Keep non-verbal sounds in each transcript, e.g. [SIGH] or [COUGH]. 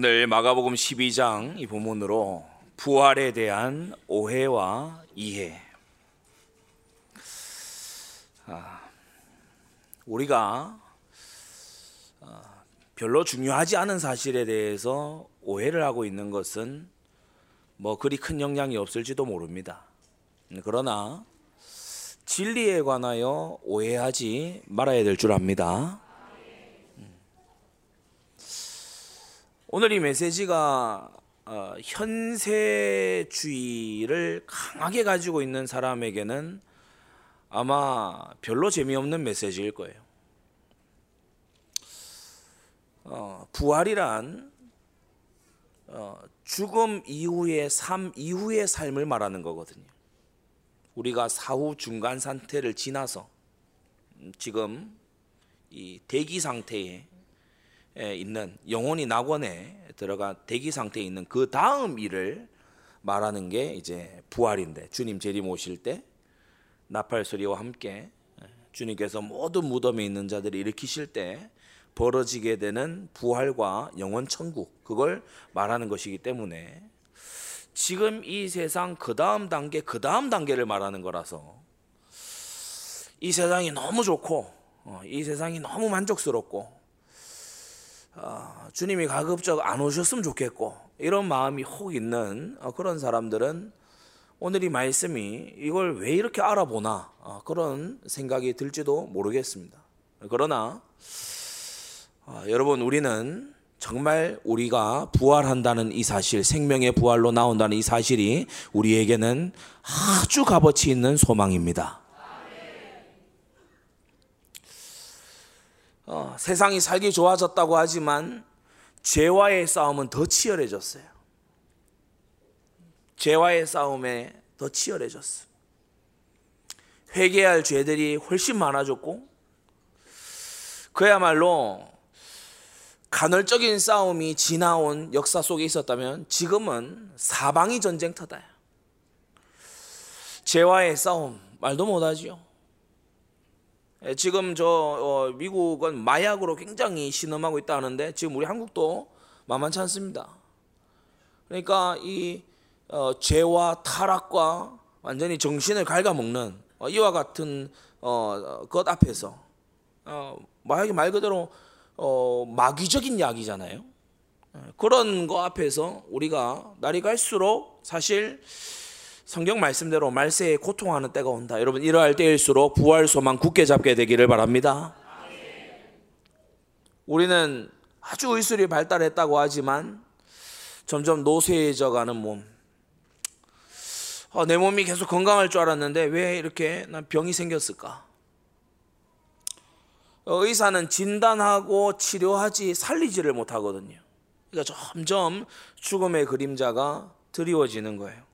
오늘 마가복음 12장 이 본문으로 부활에 대한 오해와 이해. 아, 우리가 아, 별로 중요하지 않은 사실에 대해서 오해를 하고 있는 것은 뭐 그리 큰 영향이 없을지도 모릅니다. 그러나 진리에 관하여 오해하지 말아야 될 줄 압니다. 오늘 이 메시지가 어, 현세주의를 강하게 가지고 있는 사람에게는 아마 별로 재미없는 메시지일 거예요. 어, 부활이란 어, 죽음 이후의 삶 이후의 삶을 말하는 거거든요. 우리가 사후 중간 상태를 지나서 지금 이 대기 상태에 있는 영혼이 낙원에 들어가 대기 상태에 있는 그 다음 일을 말하는 게 이제 부활인데 주님 재림 오실 때 나팔 소리와 함께 주님께서 모든 무덤에 있는 자들을 일으키실 때 벌어지게 되는 부활과 영원 천국 그걸 말하는 것이기 때문에 지금 이 세상 그 다음 단계 그 다음 단계를 말하는 거라서 이 세상이 너무 좋고 어, 이 세상이 너무 만족스럽고 어, 주님이 가급적 안 오셨으면 좋겠고 이런 마음이 혹 있는 어, 그런 사람들은 오늘 이 말씀이 이걸 왜 이렇게 알아보나 어, 그런 생각이 들지도 모르겠습니다. 그러나 여러분 우리는 정말 우리가 부활한다는 이 사실, 생명의 부활로 나온다는 이 사실이 우리에게는 아주 값어치 있는 소망입니다. 어, 세상이 살기 좋아졌다고 하지만 죄와의 싸움은 더 치열해졌어요. 죄와의 싸움에 더 치열해졌어. 회개할 죄들이 훨씬 많아졌고 그야말로 간헐적인 싸움이 지나온 역사 속에 있었다면 지금은 사방이 전쟁터다. 죄와의 싸움 말도 못하지요. 예, 지금 저 어, 미국은 마약으로 굉장히 신음하고 있다는데 지금 우리 한국도 만만치 않습니다. 그러니까 이 어, 죄와 타락과 완전히 정신을 갉아먹는 어, 이와 같은 어, 것 앞에서 어, 마약이 말 그대로 어, 마귀적인 약이잖아요. 예, 그런 거 앞에서 우리가 날이 갈수록 사실 성경 말씀대로 말세에 고통하는 때가 온다. 여러분 이러할 때일수록 부활 소망 굳게 잡게 되기를 바랍니다. 우리는 아주 의술이 발달했다고 하지만 점점 노쇠해져 가는 몸. 어, 내 몸이 계속 건강할 줄 알았는데 왜 이렇게 난 병이 생겼을까? 어, 의사는 진단하고 치료하지 살리지를 못하거든요. 그러니까 점점 죽음의 그림자가 드리워지는 거예요.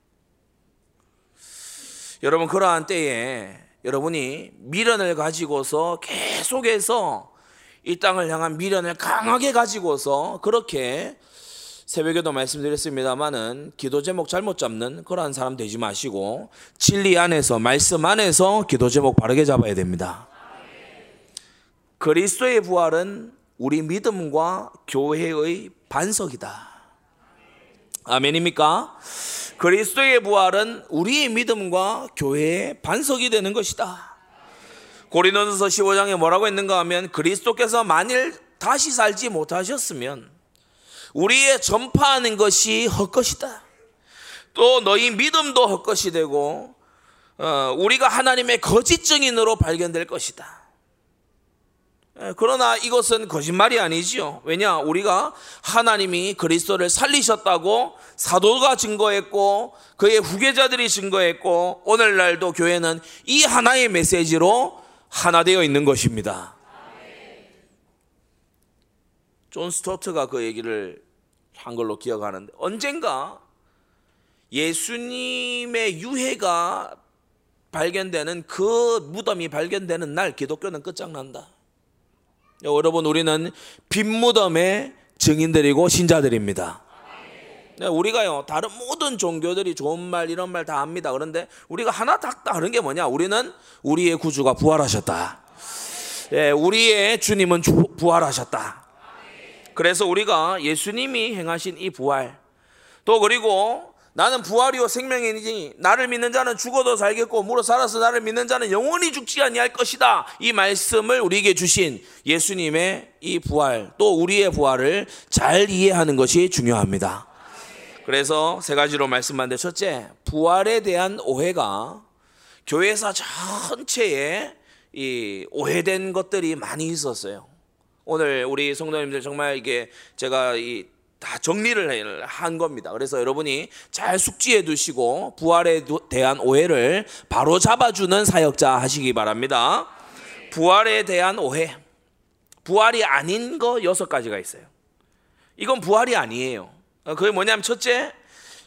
여러분 그러한 때에 여러분이 미련을 가지고서 계속해서 이 땅을 향한 미련을 강하게 가지고서 그렇게 새벽에도 말씀드렸습니다만은 기도 제목 잘못 잡는 그러한 사람 되지 마시고 진리 안에서 말씀 안에서 기도 제목 바르게 잡아야 됩니다. 그리스도의 부활은 우리 믿음과 교회의 반석이다. 아멘입니까? 그리스도의 부활은 우리의 믿음과 교회의 반석이 되는 것이다. 고린도전서 15장에 뭐라고 했는가 하면 그리스도께서 만일 다시 살지 못하셨으면 우리의 전파하는 것이 헛것이다. 또 너희 믿음도 헛것이 되고 어, 우리가 하나님의 거짓 증인으로 발견될 것이다. 예, 그러나 이것은 거짓말이 아니지요. 왜냐? 우리가 하나님이 그리스도를 살리셨다고 사도가 증거했고 그의 후계자들이 증거했고 오늘날도 교회는 이 하나의 메시지로 하나 되어 있는 것입니다. 존 스토트가 그 얘기를 한 걸로 기억하는데 언젠가 예수님의 유해가 발견되는 그 무덤이 발견되는 날 기독교는 끝장난다. 여러분 우리는 빈무덤의 증인들이고 신자들입니다. 네, 우리가요 다른 모든 종교들이 좋은 말 이런 말 다 합니다. 그런데 우리가 하나 딱 다른 게 뭐냐? 우리는 우리의 구주가 부활하셨다. 예, 우리의 주님은 부활하셨다. 그래서 우리가 예수님이 행하신 이 부활 또 그리고 나는 부활이요 생명이니 나를 믿는 자는 죽어도 살겠고 물어 살아서 나를 믿는 자는 영원히 죽지 아니할 것이다. 이 말씀을 우리에게 주신 예수님의 이 부활 또 우리의 부활을 잘 이해하는 것이 중요합니다. 그래서 세 가지로 말씀하는데 첫째, 부활에 대한 오해가 교회사 전체에 이 오해된 것들이 많이 있었어요. 오늘 우리 성도님들 정말 이게 제가 이 다 정리를 한 겁니다. 그래서 여러분이 잘 숙지해 두시고 부활에 대한 오해를 바로 잡아주는 사역자 하시기 바랍니다. 부활에 대한 오해. 부활이 아닌 거 여섯 가지가 있어요. 이건 부활이 아니에요. 그게 뭐냐면 첫째,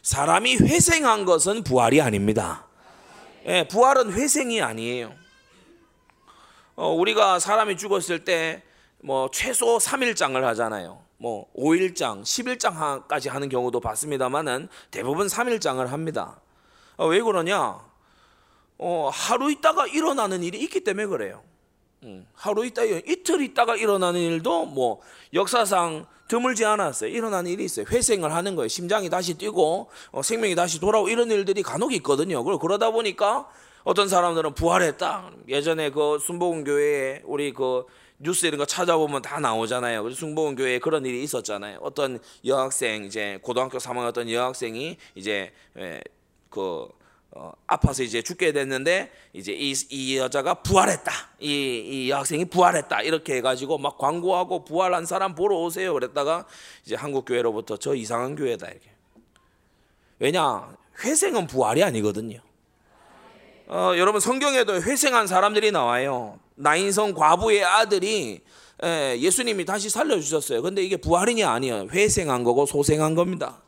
사람이 회생한 것은 부활이 아닙니다. 예, 부활은 회생이 아니에요. 어, 우리가 사람이 죽었을 때 뭐 최소 3일장을 하잖아요. 뭐 5일장, 10일장까지 하는 경우도 봤습니다만은 대부분 3일장을 합니다. 어, 왜 그러냐? 어, 하루 있다가 일어나는 일이 있기 때문에 그래요. 음, 하루 있다 이틀 있다가 일어나는 일도 뭐 역사상 드물지 않았어요. 일어나는 일이 있어요. 회생을 하는 거예요. 심장이 다시 뛰고 어, 생명이 다시 돌아오고 이런 일들이 간혹 있거든요. 그러다 보니까 어떤 사람들은 부활했다. 예전에 그 순복음 교회에 우리 그 뉴스 이런 거 찾아보면 다 나오잖아요. 그래서 순복음 교회에 그런 일이 있었잖아요. 어떤 여학생 이제 고등학교 3학년 어떤 여학생이 이제 그 어, 아파서 이제 죽게 됐는데 이제 이, 이 여자가 부활했다. 이, 이 여학생이 부활했다. 이렇게 해가지고 막 광고하고 부활한 사람 보러 오세요. 그랬다가 이제 한국 교회로부터 저 이상한 교회다 이렇게. 왜냐 회생은 부활이 아니거든요. 어, 여러분 성경에도 회생한 사람들이 나와요. 나인성 과부의 아들이 예, 예수님이 다시 살려주셨어요. 근데 이게 부활이냐 아니에요. 회생한 거고 소생한 겁니다.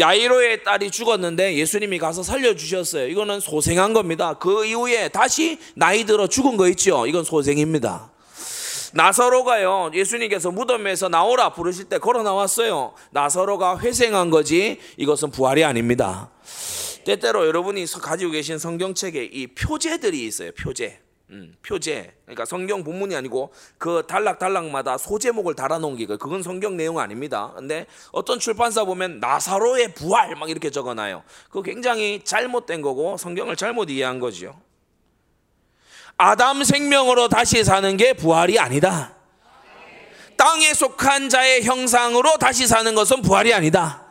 야이로의 딸이 죽었는데 예수님이 가서 살려주셨어요. 이거는 소생한 겁니다. 그 이후에 다시 나이 들어 죽은 거 있죠. 이건 소생입니다. 나사로가요, 예수님께서 무덤에서 나오라 부르실 때 걸어 나왔어요. 나사로가 회생한 거지, 이것은 부활이 아닙니다. 때때로 여러분이 가지고 계신 성경책에 이 표제들이 있어요, 표제. 음, 표제. 그러니까 성경 본문이 아니고 그 단락단락마다 소제목을 달아놓은 게 그건 성경 내용 아닙니다. 근데 어떤 출판사 보면 나사로의 부활 막 이렇게 적어놔요. 그거 굉장히 잘못된 거고 성경을 잘못 이해한 거죠. 아담 생명으로 다시 사는 게 부활이 아니다. 땅에 속한 자의 형상으로 다시 사는 것은 부활이 아니다.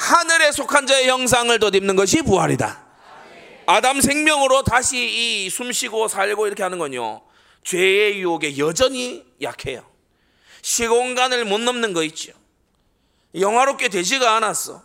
하늘에 속한 자의 형상을 덧입는 것이 부활이다. 아담 생명으로 다시 이 숨쉬고 살고 이렇게 하는 건요. 죄의 유혹에 여전히 약해요. 시공간을 못 넘는 거 있죠. 영화롭게 되지가 않았어.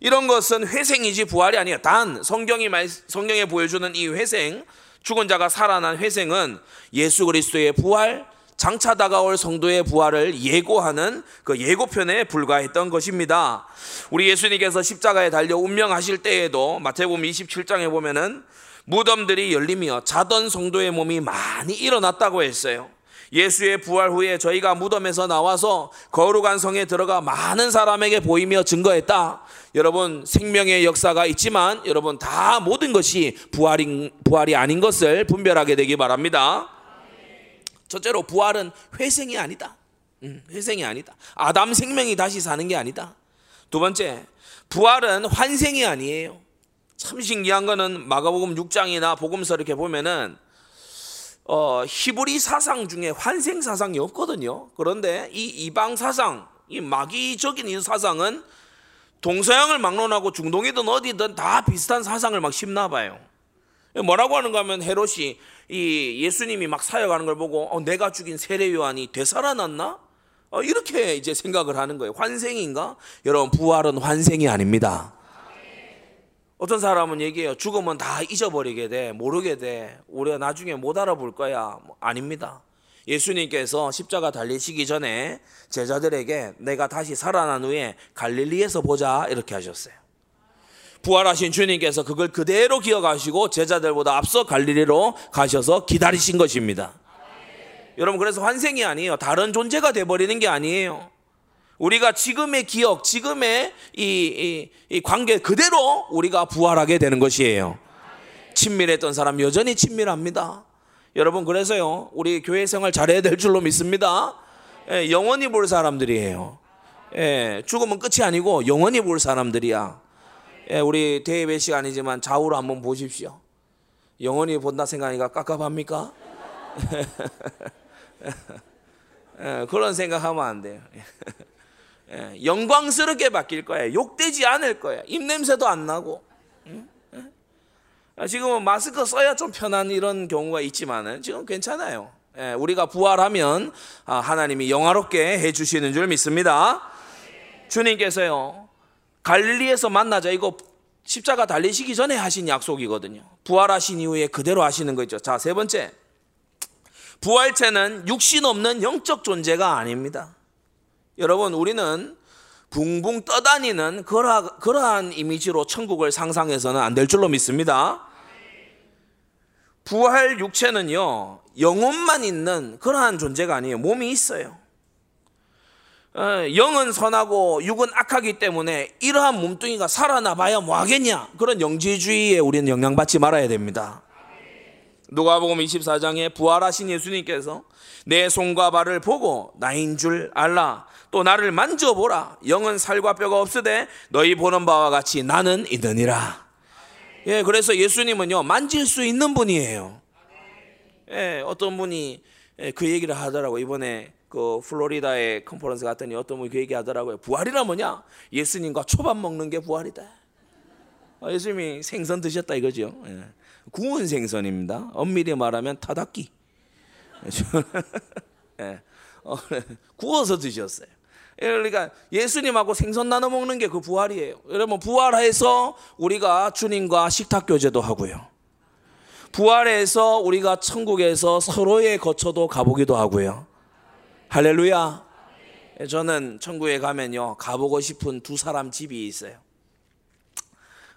이런 것은 회생이지 부활이 아니야. 단 성경이 말, 성경에 보여주는 이 회생, 죽은 자가 살아난 회생은 예수 그리스도의 부활, 장차 다가올 성도의 부활을 예고하는 그 예고편에 불과했던 것입니다. 우리 예수님께서 십자가에 달려 운명하실 때에도 마태복음 27장에 보면은 무덤들이 열리며 자던 성도의 몸이 많이 일어났다고 했어요. 예수의 부활 후에 저희가 무덤에서 나와서 거룩한 성에 들어가 많은 사람에게 보이며 증거했다. 여러분 생명의 역사가 있지만 여러분 다 모든 것이 부활인 부활이 아닌 것을 분별하게 되기 바랍니다. 첫째로 부활은 회생이 아니다. 음, 회생이 아니다. 아담 생명이 다시 사는 게 아니다. 두 번째, 부활은 환생이 아니에요. 참 신기한 거는 마가복음 6장이나 복음서 이렇게 보면은 어, 히브리 사상 중에 환생 사상이 없거든요. 그런데 이 이방 사상, 이 마귀적인 이 사상은 동서양을 막론하고 중동이든 어디든 다 비슷한 사상을 막 심나 봐요. 뭐라고 하는가 하면 헤롯이 이 예수님이 막 사역하는 걸 보고 어, 내가 죽인 세례 요한이 되살아났나? 어, 이렇게 이제 생각을 하는 거예요. 환생인가? 여러분 부활은 환생이 아닙니다. 어떤 사람은 얘기해요. 죽으면 다 잊어버리게 돼, 모르게 돼. 우리가 나중에 못 알아볼 거야. 뭐, 아닙니다. 예수님께서 십자가 달리시기 전에 제자들에게 내가 다시 살아난 후에 갈릴리에서 보자 이렇게 하셨어요. 부활하신 주님께서 그걸 그대로 기억하시고 제자들보다 앞서 갈릴리로 가셔서 기다리신 것입니다. 여러분 그래서 환생이 아니에요. 다른 존재가 돼버리는 게 아니에요. 우리가 지금의 기억, 지금의 이, 이, 이 관계 그대로 우리가 부활하게 되는 것이에요. 친밀했던 사람 여전히 친밀합니다. 여러분 그래서요 우리 교회 생활 잘해야 될 줄로 믿습니다. 예, 영원히 볼 사람들이에요. 예, 죽으면 끝이 아니고 영원히 볼 사람들이야. 예, 우리 대예배 시간이지만 좌우로 한번 보십시오. 영원히 본다 생각하니까 깝깝합니까? [LAUGHS] 예, 그런 생각하면 안 돼요. 예, 영광스럽게 바뀔 거예요. 욕되지 않을 거예요. 입냄새도 안 나고. 아, 지금은 마스크 써야 좀 편한 이런 경우가 있지만은 지금 괜찮아요. 예, 우리가 부활하면 아, 하나님이 영화롭게 해주시는 줄 믿습니다. 주님께서요 갈릴리에서 만나자 이거 십자가 달리시기 전에 하신 약속이거든요. 부활하신 이후에 그대로 하시는 거죠. 자, 세 번째. 부활체는 육신 없는 영적 존재가 아닙니다. 여러분, 우리는 붕붕 떠다니는 그러, 그러한 이미지로 천국을 상상해서는 안 될 줄로 믿습니다. 부활 육체는요, 영혼만 있는 그러한 존재가 아니에요. 몸이 있어요. 어, 영은 선하고 육은 악하기 때문에 이러한 몸뚱이가 살아나봐야 뭐 하겠냐? 그런 영지주의에 우리는 영향받지 말아야 됩니다. 누가복음 24장에 부활하신 예수님께서 내 손과 발을 보고 나인 줄 알라. 또 나를 만져보라. 영은 살과 뼈가 없으되 너희 보는 바와 같이 나는 있느니라. 예, 그래서 예수님은요 만질 수 있는 분이에요. 예, 어떤 분이 예, 그 얘기를 하더라고 이번에 그 플로리다에 컨퍼런스 갔더니 어떤 분이 그 얘기 하더라고요. 부활이라 뭐냐? 예수님과 초밥 먹는 게 부활이다. 아, 예수님이 생선 드셨다 이거죠. 예. 구운 생선입니다. 엄밀히 말하면 타닥기. [LAUGHS] 예. 어, [LAUGHS] 구워서 드셨어요. 예, 그러니까 예수님하고 생선 나눠 먹는 게 그 부활이에요. 여러분 부활해서 우리가 주님과 식탁 교제도 하고요. 부활해서 우리가 천국에서 서로의 거처도 가보기도 하고요. 할렐루야. 저는 천국에 가면요 가보고 싶은 두 사람 집이 있어요.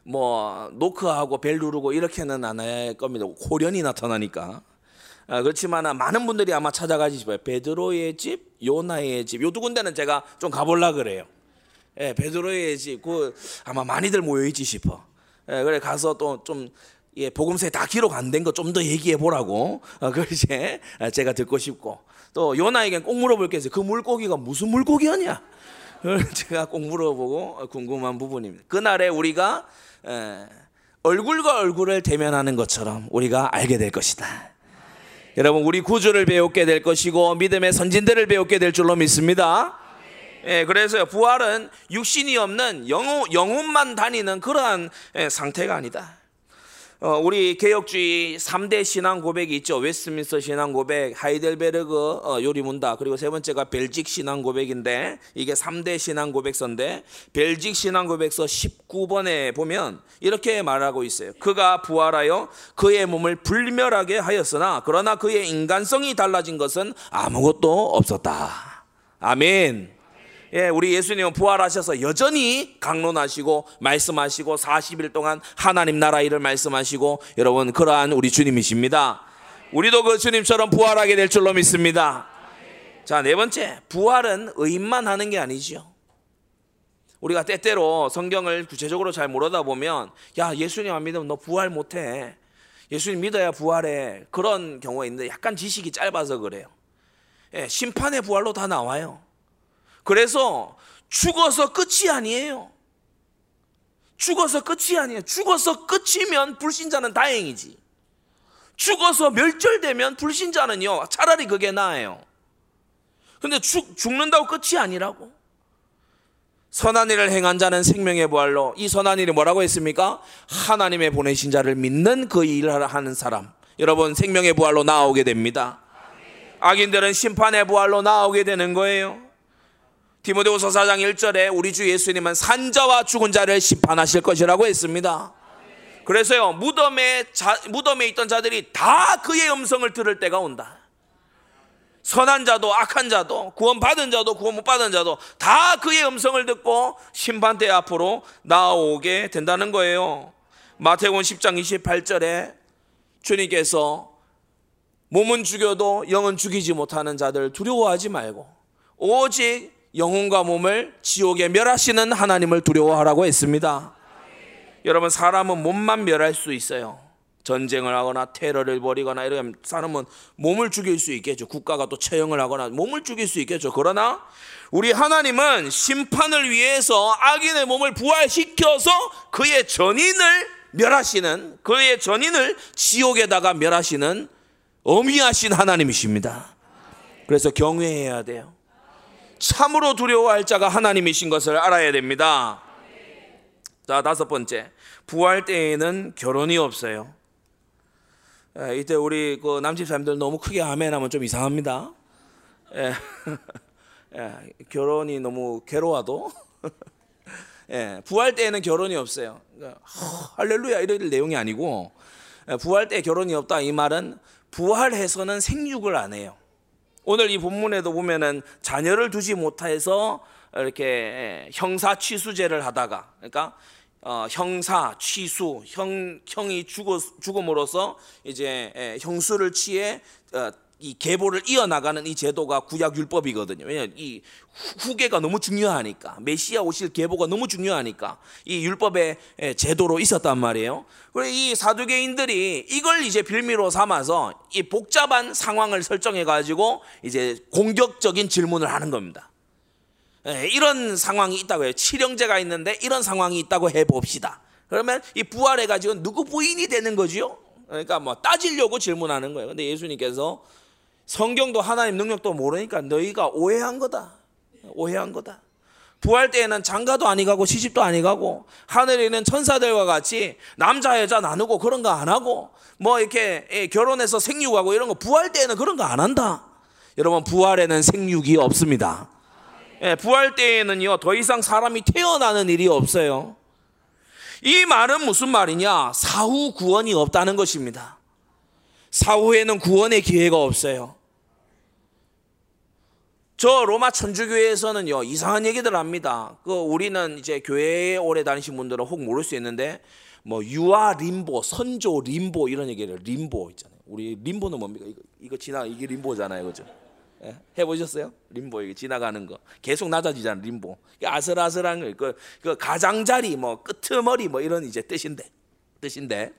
뭐 노크하고 벨 누르고 이렇게는 안 할 겁니다. 고련이 나타나니까. 아, 그렇지만 많은 분들이 아마 찾아가지 싶어요. 베드로의 집, 요나의 집. 요 두 군데는 제가 좀 가볼라 그래요. 예, 베드로의 집, 그 아마 많이들 모여있지 싶어. 예, 그래 가서 또좀 예, 복음서에 다 기록 안 된 거 좀 더 얘기해 보라고. 어, 그걸 이제 제가 듣고 싶고. 또 요나에겐 꼭 물어볼 게 있어요. 그 물고기가 무슨 물고기였냐? [LAUGHS] 제가 꼭 물어보고 궁금한 부분입니다. 그날에 우리가 에, 얼굴과 얼굴을 대면하는 것처럼 우리가 알게 될 것이다. 여러분 우리 구주를 배우게 될 것이고 믿음의 선진들을 배우게 될 줄로 믿습니다. 예, 그래서 부활은 육신이 없는 영혼, 영혼만 다니는 그러한 예, 상태가 아니다. 어, 우리 개혁주의 3대 신앙 고백이 있죠. 웨스트민스터 신앙 고백, 하이델베르그 어, 요리문답. 그리고 세 번째가 Belgic 신앙 고백인데 이게 3대 신앙 고백서인데 Belgic 신앙 고백서 19번에 보면 이렇게 말하고 있어요. 그가 부활하여 그의 몸을 불멸하게 하였으나 그러나 그의 인간성이 달라진 것은 아무것도 없었다. 아멘. 예, 우리 예수님은 부활하셔서 여전히 강론하시고 말씀하시고 40일 동안 하나님 나라 일을 말씀하시고 여러분 그러한 우리 주님이십니다. 우리도 그 주님처럼 부활하게 될 줄로 믿습니다. 자, 네 번째. 부활은 의인만 하는 게 아니죠. 우리가 때때로 성경을 구체적으로 잘 모르다 보면 야, 예수님 안 믿으면 너 부활 못 해. 예수님 믿어야 부활해. 그런 경우가 있는데 약간 지식이 짧아서 그래요. 예, 심판의 부활로 다 나와요. 그래서 죽어서 끝이 아니에요. 죽어서 끝이 아니에요. 죽어서 끝이면 불신자는 다행이지. 죽어서 멸절되면 불신자는요, 차라리 그게 나아요. 근데 죽, 죽는다고 끝이 아니라고. 선한 일을 행한 자는 생명의 부활로 이 선한 일이 뭐라고 했습니까? 하나님의 보내신 자를 믿는 그 일을 하는 사람. 여러분 생명의 부활로 나오게 됩니다. 악인들은 심판의 부활로 나오게 되는 거예요. 디모데후서 4장 1절에 우리 주 예수님은 산자와 죽은 자를 심판하실 것이라고 했습니다. 그래서요 무덤에 자, 무덤에 있던 자들이 다 그의 음성을 들을 때가 온다. 선한 자도 악한 자도 구원 받은 자도 구원 못 받은 자도 다 그의 음성을 듣고 심판대 앞으로 나오게 된다는 거예요. 마태복음 10장 28절에 주님께서 몸은 죽여도 영은 죽이지 못하는 자들 두려워하지 말고 오직 영혼과 몸을 지옥에 멸하시는 하나님을 두려워하라고 했습니다. 여러분 사람은 몸만 멸할 수 있어요. 전쟁을 하거나 테러를 벌이거나 이러면 사람은 몸을 죽일 수 있겠죠. 국가가 또 처형을 하거나 몸을 죽일 수 있겠죠. 그러나 우리 하나님은 심판을 위해서 악인의 몸을 부활시켜서 그의 전인을 멸하시는 그의 전인을 지옥에다가 멸하시는 어미하신 하나님이십니다. 그래서 경외해야 돼요. 참으로 두려워할 자가 하나님이신 것을 알아야 됩니다. 자, 다섯 번째. 부활 때에는 결혼이 없어요. 예, 이때 우리 그 남집 사람들 너무 크게 아멘하면 좀 이상합니다. 예, [LAUGHS] 예, 결혼이 너무 괴로워도 [LAUGHS] 예, 부활 때에는 결혼이 없어요. 그러니까, 할렐루야 이럴 내용이 아니고 예, 부활 때 결혼이 없다 이 말은 부활해서는 생육을 안 해요. 오늘 이 본문에도 보면은 자녀를 두지 못해서 이렇게 예, 형사 취수제를 하다가 그러니까 어, 형사 취수 형 형이 죽어 죽음으로써 이제 예, 형수를 취해 어, 이 계보를 이어나가는 이 제도가 구약 율법이거든요. 왜냐 이 후계가 너무 중요하니까 메시아 오실 계보가 너무 중요하니까 이 율법의 예, 제도로 있었단 말이에요. 그래 이 사두개인들이 이걸 이제 빌미로 삼아서 이 복잡한 상황을 설정해 가지고 이제 공격적인 질문을 하는 겁니다. 예, 이런 상황이 있다고 해요. 칠형제가 있는데 이런 상황이 있다고 해 봅시다. 그러면 이 부활해 가지고 누구 부인이 되는 거지요? 그러니까 뭐 따지려고 질문하는 거예요. 근데 예수님께서 성경도 하나님 능력도 모르니까 너희가 오해한 거다. 오해한 거다. 부활 때에는 장가도 아니 가고 시집도 아니 가고 하늘에 있는 천사들과 같이 남자 여자 나누고 그런 거 안 하고 뭐 이렇게 예, 결혼해서 생육하고 이런 거 부활 때에는 그런 거 안 한다. 여러분 부활에는 생육이 없습니다. 예, 부활 때에는요 더 이상 사람이 태어나는 일이 없어요. 이 말은 무슨 말이냐? 사후 구원이 없다는 것입니다. 사후에는 구원의 기회가 없어요. 저 로마 천주교회에서는요 이상한 얘기들 합니다. 그 우리는 이제 교회에 오래 다니신 분들은 혹 모를 수 있는데 뭐 유아 림보, 선조 림보 이런 얘기를 림보 있잖아요. 우리 림보는 뭡니까? 이거, 이거 지나 이게 림보잖아요, 그죠? 예? 해보셨어요? 림보 이게 지나가는 거 계속 낮아지잖아 림보. 아슬아슬한 거, 그, 그 가장자리, 뭐 끄트머리 뭐 이런 이제 뜻인데 뜻인데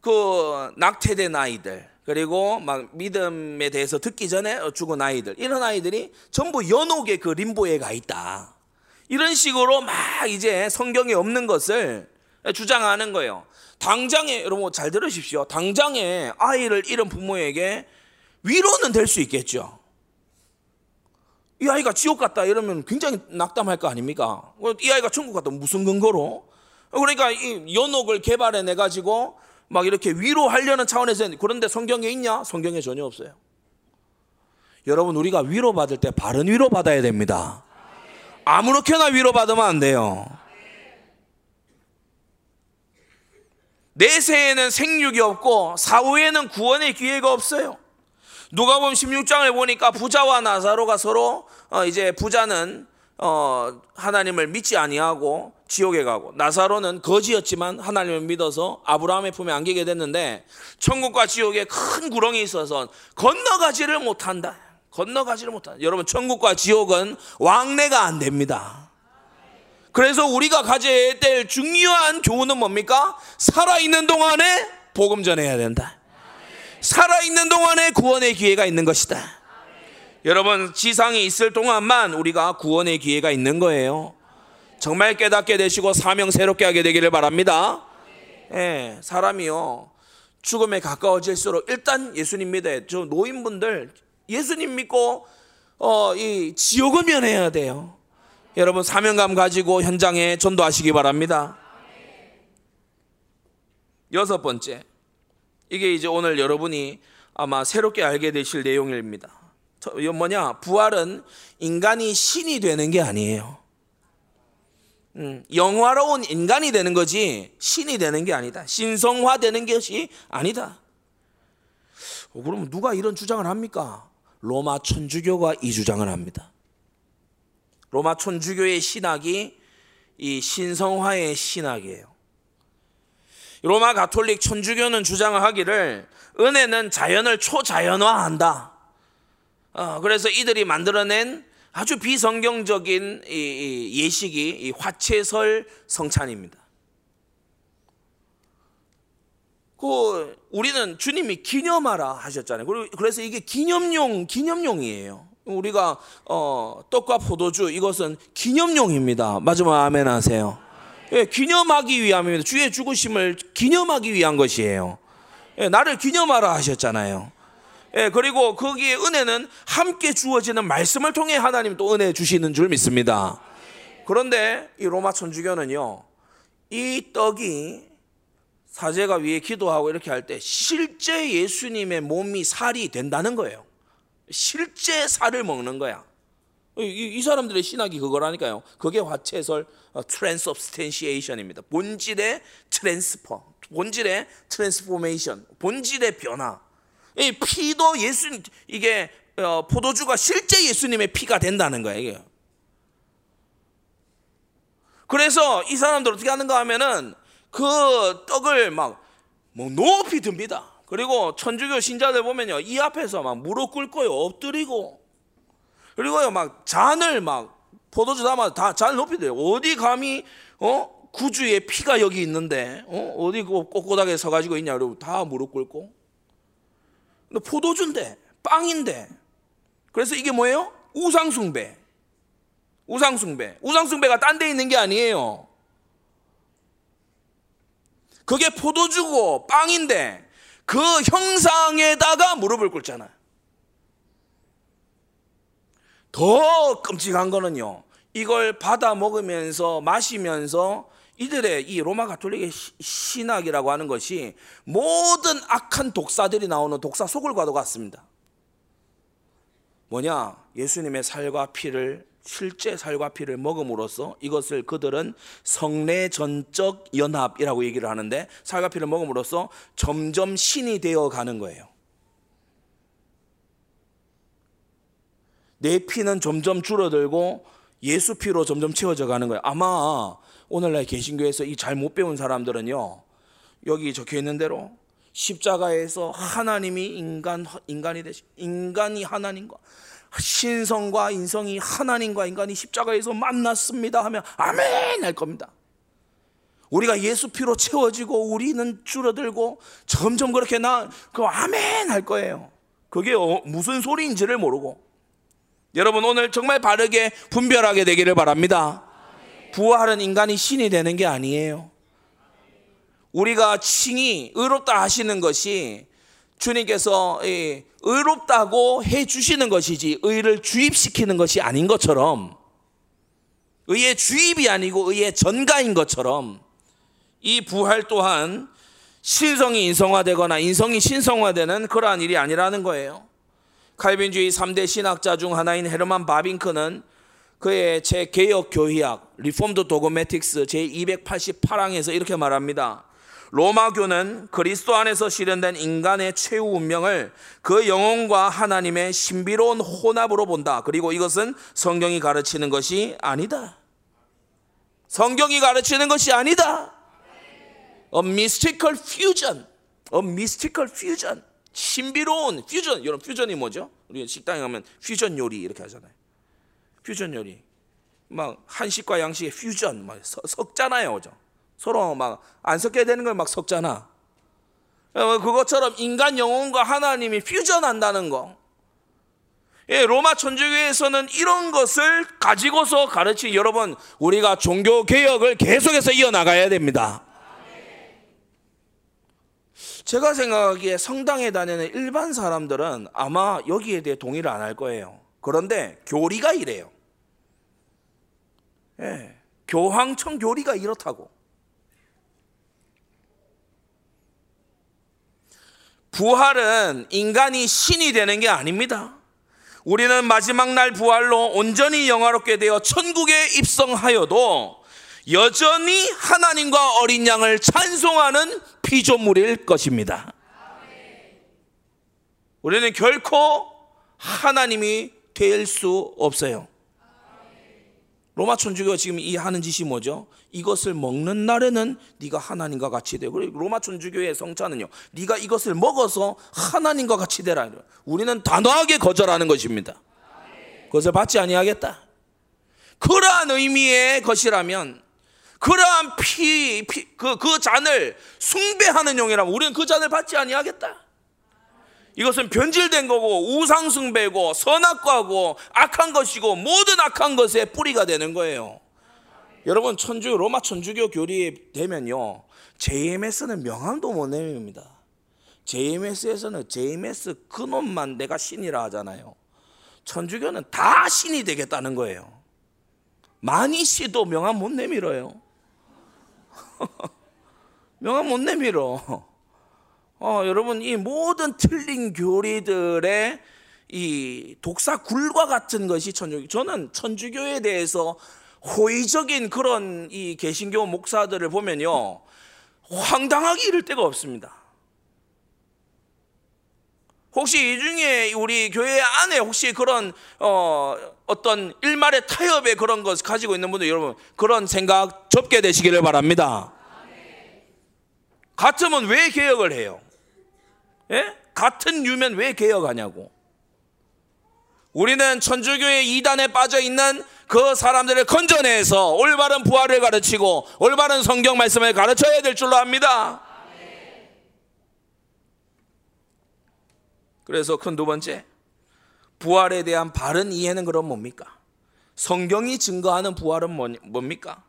그 낙태된 아이들 그리고 막 믿음에 대해서 듣기 전에 죽은 아이들 이런 아이들이 전부 연옥의 그 림보에 가 있다. 이런 식으로 막 이제 성경에 없는 것을 주장하는 거예요. 당장에 여러분 잘 들으십시오. 당장에 아이를 잃은 부모에게 위로는 될 수 있겠죠. 이 아이가 지옥 갔다 이러면 굉장히 낙담할 거 아닙니까? 이 아이가 천국 갔다 무슨 근거로? 그러니까 이 연옥을 개발해 내 가지고 막 이렇게 위로하려는 차원에서 그런데 성경에 있냐? 성경에 전혀 없어요. 여러분 우리가 위로받을 때 바른 위로 받아야 됩니다. 아무렇게나 위로받으면 안 돼요. 내세에는 생육이 없고 사후에는 구원의 기회가 없어요. 누가 보면 16장을 보니까 부자와 나사로가 서로 어 이제 부자는 어 하나님을 믿지 아니하고 지옥에 가고 나사로는 거지였지만 하나님을 믿어서 아브라함의 품에 안기게 됐는데 천국과 지옥에 큰 구렁이 있어서 건너가지를 못한다. 건너가지를 못한다. 여러분 천국과 지옥은 왕래가 안 됩니다. 그래서 우리가 가져야 될 중요한 교훈은 뭡니까? 살아있는 동안에 복음 전해야 된다. 살아있는 동안에 구원의 기회가 있는 것이다. 여러분 지상에 있을 동안만 우리가 구원의 기회가 있는 거예요. 정말 깨닫게 되시고 사명 새롭게 하게 되기를 바랍니다. 예, 사람이요. 죽음에 가까워질수록 일단 예수님 믿어요. 저 노인분들 예수님 믿고 어, 이 지옥을 면해야 돼요. 여러분 사명감 가지고 현장에 전도하시기 바랍니다. 여섯 번째. 이게 이제 오늘 여러분이 아마 새롭게 알게 되실 내용입니다. 뭐냐? 부활은 인간이 신이 되는 게 아니에요. 음, 영화로운 인간이 되는 거지 신이 되는 게 아니다. 신성화되는 것이 아니다. 어, 그럼 누가 이런 주장을 합니까? 로마 천주교가 이 주장을 합니다. 로마 천주교의 신학이 이 신성화의 신학이에요. 로마 가톨릭 천주교는 주장을 하기를 은혜는 자연을 초자연화한다. 어, 그래서 이들이 만들어낸 아주 비성경적인 예식이 화채설 성찬입니다. 그 우리는 주님이 기념하라 하셨잖아요. 그래서 이게 기념용 기념용이에요. 우리가 어, 떡과 포도주 이것은 기념용입니다. 마지막 아멘 하세요. 예, 기념하기 위함입니다. 주의 죽으심을 기념하기 위한 것이에요. 예, 나를 기념하라 하셨잖아요. 예, 그리고 거기에 은혜는 함께 주어지는 말씀을 통해 하나님 또 은혜 주시는 줄 믿습니다. 그런데 이 로마 천주교는요, 이 떡이 사제가 위에 기도하고 이렇게 할 때 실제 예수님의 몸이 살이 된다는 거예요. 실제 살을 먹는 거야. 이, 이 사람들의 신학이 그거라니까요. 그게 화체설 transubstantiation입니다. 본질의 transfer, 본질의 transformation, 본질의 변화. 이 피도 예수 이게 어, 포도주가 실제 예수님의 피가 된다는 거예요. 이게. 그래서 이 사람들 어떻게 하는가 하면은 그 떡을 막 뭐 높이 듭니다. 그리고 천주교 신자들 보면요 이 앞에서 막 무릎 꿇고요 엎드리고 그리고요 막 잔을 막 포도주 담아 다 잔을 높이 들요 어디 감히 어 구주의 피가 여기 있는데 어 어디 그 꼿꼿하게 서가지고 있냐 그리고 다 무릎 꿇고 포도주인데 빵인데. 그래서 이게 뭐예요? 우상숭배. 우상숭배. 우상숭배가 딴 데 있는 게 아니에요. 그게 포도주고 빵인데 그 형상에다가 무릎을 꿇잖아요. 더 끔찍한 거는요. 이걸 받아 먹으면서 마시면서 이들의 이 로마 가톨릭의 신학이라고 하는 것이 모든 악한 독사들이 나오는 독사 속을과도 같습니다. 뭐냐? 예수님의 살과 피를 실제 살과 피를 먹음으로써 이것을 그들은 성례 전적 연합이라고 얘기를 하는데 살과 피를 먹음으로써 점점 신이 되어 가는 거예요. 내 피는 점점 줄어들고 예수 피로 점점 채워져 가는 거예요. 아마 오늘날 개신교에서 이 잘 못 배운 사람들은요. 여기 적혀 있는 대로 십자가에서 하나님이 인간 인간이 되시 인간이 하나님과 신성과 인성이 하나님과 인간이 십자가에서 만났습니다 하면 아멘 할 겁니다. 우리가 예수 피로 채워지고 우리는 줄어들고 점점 그렇게 나그 아멘 할 거예요. 그게 어, 무슨 소리인지를 모르고 여러분 오늘 정말 바르게 분별하게 되기를 바랍니다. 부활은 인간이 신이 되는 게 아니에요. 우리가 칭의 의롭다 하시는 것이 주님께서 의롭다고 해 주시는 것이지 의를 주입시키는 것이 아닌 것처럼 의의 주입이 아니고 의의 전가인 것처럼 이 부활 또한 신성이 인성화되거나 인성이 신성화되는 그러한 일이 아니라는 거예요. 칼빈주의 3대 신학자 중 하나인 헤르만 바빙크는 그의 제 개혁 교의학 Reformed Dogmatics 제 288항에서 이렇게 말합니다. 로마교는 그리스도 안에서 실현된 인간의 최후 운명을 그 영혼과 하나님의 신비로운 혼합으로 본다. 그리고 이것은 성경이 가르치는 것이 아니다. 성경이 가르치는 것이 아니다. A mystical fusion. A mystical fusion. 신비로운 퓨전. 여러분 퓨전이 뭐죠? 우리 식당에 가면 퓨전 요리 이렇게 하잖아요. 퓨전 요리. 막 한식과 양식의 퓨전 막 섞잖아요. 그죠? 서로 막 안 섞게 되는 걸 막 섞잖아. 어, 그것처럼 인간 영혼과 하나님이 퓨전한다는 거. 예, 로마 천주교에서는 이런 것을 가지고서 가르치 여러분 우리가 종교 개혁을 계속해서 이어나가야 됩니다. 제가 생각하기에 성당에 다니는 일반 사람들은 아마 여기에 대해 동의를 안 할 거예요. 그런데 교리가 이래요. 예, 교황청 교리가 이렇다고. 부활은 인간이 신이 되는 게 아닙니다. 우리는 마지막 날 부활로 온전히 영화롭게 되어 천국에 입성하여도 여전히 하나님과 어린 양을 찬송하는 피조물일 것입니다. 우리는 결코 하나님이 될 수 없어요. 로마 천주교가 지금 이 하는 짓이 뭐죠? 이것을 먹는 날에는 네가 하나님과 같이 되. 그리고 로마 천주교의 성찬은요. 네가 이것을 먹어서 하나님과 같이 되라. 우리는 단호하게 거절하는 것입니다. 그것을 받지 아니하겠다. 그러한 의미의 것이라면 그러한 피, 피 그, 그 잔을 숭배하는 용이라면 우리는 그 잔을 받지 아니하겠다. 이것은 변질된 거고 우상숭배고 선악과고 악한 것이고 모든 악한 것의 뿌리가 되는 거예요. 여러분 천주 로마 천주교 교리 되면요 JMS는 명함도 못 내밉니다. JMS에서는 JMS 그놈만 내가 신이라 하잖아요. 천주교는 다 신이 되겠다는 거예요. 많이 씨도 명함 못 내밀어요. [LAUGHS] 명함 못 내밀어. 어, 여러분 이 모든 틀린 교리들의 이 독사 굴과 같은 것이 천주교. 저는 천주교에 대해서 호의적인 그런 이 개신교 목사들을 보면요. 황당하기 이를 데가 없습니다. 혹시 이 중에 우리 교회 안에 혹시 그런 어, 어떤 일말의 타협의 그런 것 가지고 있는 분들 여러분 그런 생각 접게 되시기를 바랍니다. 같으면 왜 개혁을 해요? 예? 같은 유면 왜 개혁하냐고. 우리는 천주교의 이단에 빠져 있는 그 사람들을 건져내서 올바른 부활을 가르치고 올바른 성경 말씀을 가르쳐야 될 줄로 압니다. 그래서 큰 두 번째, 부활에 대한 바른 이해는 그럼 뭡니까? 성경이 증거하는 부활은 뭡니까?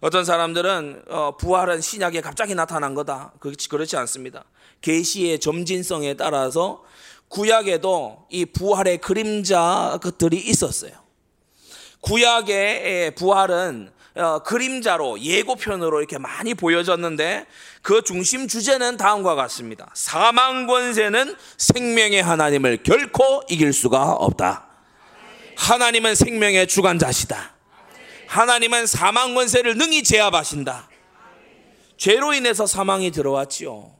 어떤 사람들은 어, 부활은 신약에 갑자기 나타난 거다. 그렇지 않습니다. 계시의 점진성에 따라서 구약에도 이 부활의 그림자 것들이 있었어요. 구약의 부활은 어, 그림자로 예고편으로 이렇게 많이 보여졌는데 그 중심 주제는 다음과 같습니다. 사망 권세는 생명의 하나님을 결코 이길 수가 없다. 하나님은 생명의 주관자시다. 하나님은 사망 권세를 능히 제압하신다. 죄로 인해서 사망이 들어왔지요.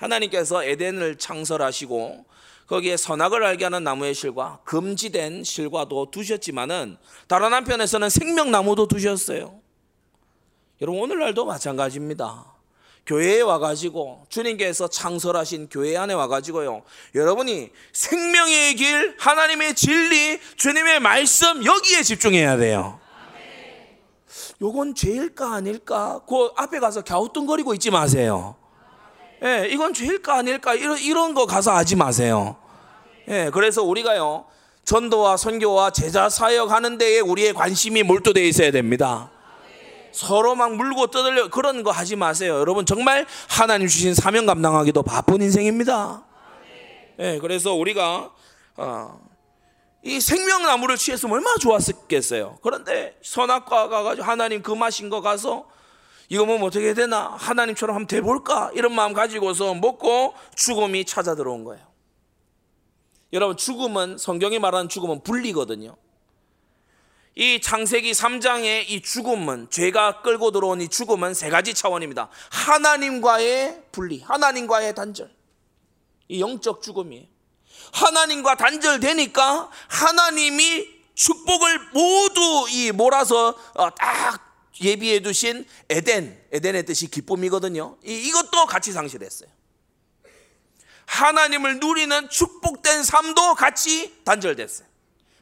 하나님께서 에덴을 창설하시고 거기에 선악을 알게 하는 나무의 실과 금지된 실과도 두셨지만은 다른 한편에서는 생명나무도 두셨어요. 여러분 오늘날도 마찬가지입니다. 교회에 와가지고 주님께서 창설하신 교회 안에 와가지고요. 여러분이 생명의 길, 하나님의 진리, 주님의 말씀 여기에 집중해야 돼요. 요건 죄일까 아닐까? 그 앞에 가서 갸우뚱거리고 있지 마세요. 예, 이건 죄일까 아닐까? 이런, 이런 거 가서 하지 마세요. 예, 그래서 우리가요, 전도와 선교와 제자 사역 하는 데에 우리의 관심이 몰두되어 있어야 됩니다. 서로 막 물고 떠들려 그런 거 하지 마세요. 여러분 정말 하나님 주신 사명 감당하기도 바쁜 인생입니다. 예, 그래서 우리가 어, 이 생명나무를 취했으면 얼마나 좋았겠어요. 그런데 선악과 가가지고 하나님 그 마신 거 가서 이거 뭐 어떻게 되나 하나님처럼 한번 돼볼까 이런 마음 가지고서 먹고 죽음이 찾아 들어온 거예요. 여러분 죽음은 성경이 말하는 죽음은 분리거든요. 이 창세기 3장의 이 죽음은 죄가 끌고 들어온 이 죽음은 세 가지 차원입니다. 하나님과의 분리, 하나님과의 단절. 이 영적 죽음이에요. 하나님과 단절되니까 하나님이 축복을 모두 이 몰아서 어, 딱 예비해 두신 에덴, 에덴의 뜻이 기쁨이거든요. 이것도 같이 상실했어요. 하나님을 누리는 축복된 삶도 같이 단절됐어요.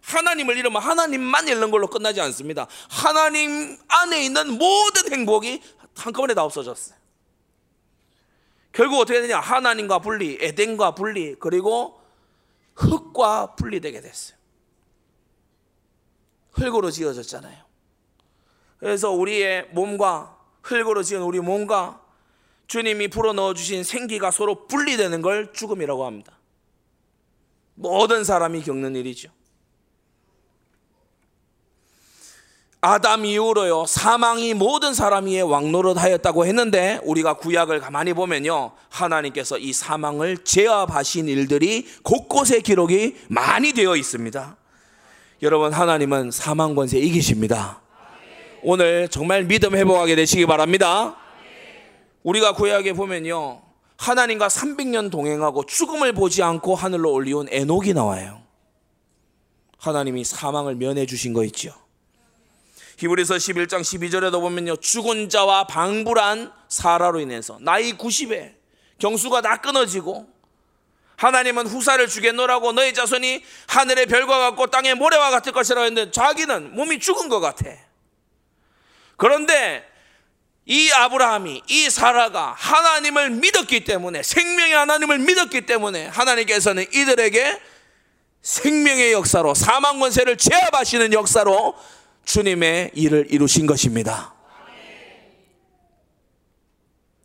하나님을 잃으면 하나님만 잃는 걸로 끝나지 않습니다. 하나님 안에 있는 모든 행복이 한꺼번에 다 없어졌어요. 결국 어떻게 되냐? 하나님과 분리, 에덴과 분리, 그리고 흙과 분리되게 됐어요. 흙으로 지어졌잖아요. 그래서 우리의 몸과 흙으로 지은 우리 몸과 주님이 불어 넣어 주신 생기가 서로 분리되는 걸 죽음이라고 합니다. 모든 사람이 겪는 일이죠. 아담 이후로요 사망이 모든 사람 위에 왕노릇하였다고 했는데 우리가 구약을 가만히 보면요 하나님께서 이 사망을 제압하신 일들이 곳곳에 기록이 많이 되어 있습니다. 여러분 하나님은 사망 권세 이기십니다. 오늘 정말 믿음 회복하게 되시기 바랍니다. 우리가 구약에 보면요. 하나님과 300년 동행하고 죽음을 보지 않고 하늘로 올리온 에녹이 나와요. 하나님이 사망을 면해 주신 거 있죠. 히브리서 11장 12절에도 보면요. 죽은 자와 방불한 사라로 인해서 나이 90에 경수가 다 끊어지고 하나님은 후사를 주겠노라고 너희 자손이 하늘의 별과 같고 땅의 모래와 같을 것이라 했는데 자기는 몸이 죽은 것 같아. 그런데 이 아브라함이 이 사라가 하나님을 믿었기 때문에 생명의 하나님을 믿었기 때문에 하나님께서는 이들에게 생명의 역사로 사망 권세를 제압하시는 역사로 주님의 일을 이루신 것입니다.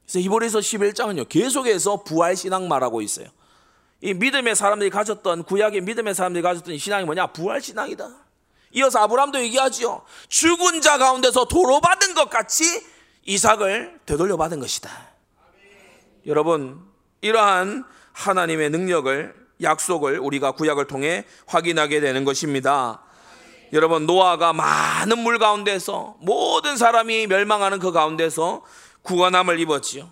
그래서 이보리서 11장은요 계속해서 부활 신앙 말하고 있어요. 이 믿음의 사람들이 가졌던 구약의 믿음의 사람들이 가졌던 신앙이 뭐냐? 부활 신앙이다. 이어서 아브라함도 얘기하지요. 죽은 자 가운데서 도로 받은 것 같이 이삭을 되돌려 받은 것이다. 여러분, 이러한 하나님의 능력을 약속을 우리가 구약을 통해 확인하게 되는 것입니다. 여러분, 노아가 많은 물 가운데서 모든 사람이 멸망하는 그 가운데서 구원함을 입었지요.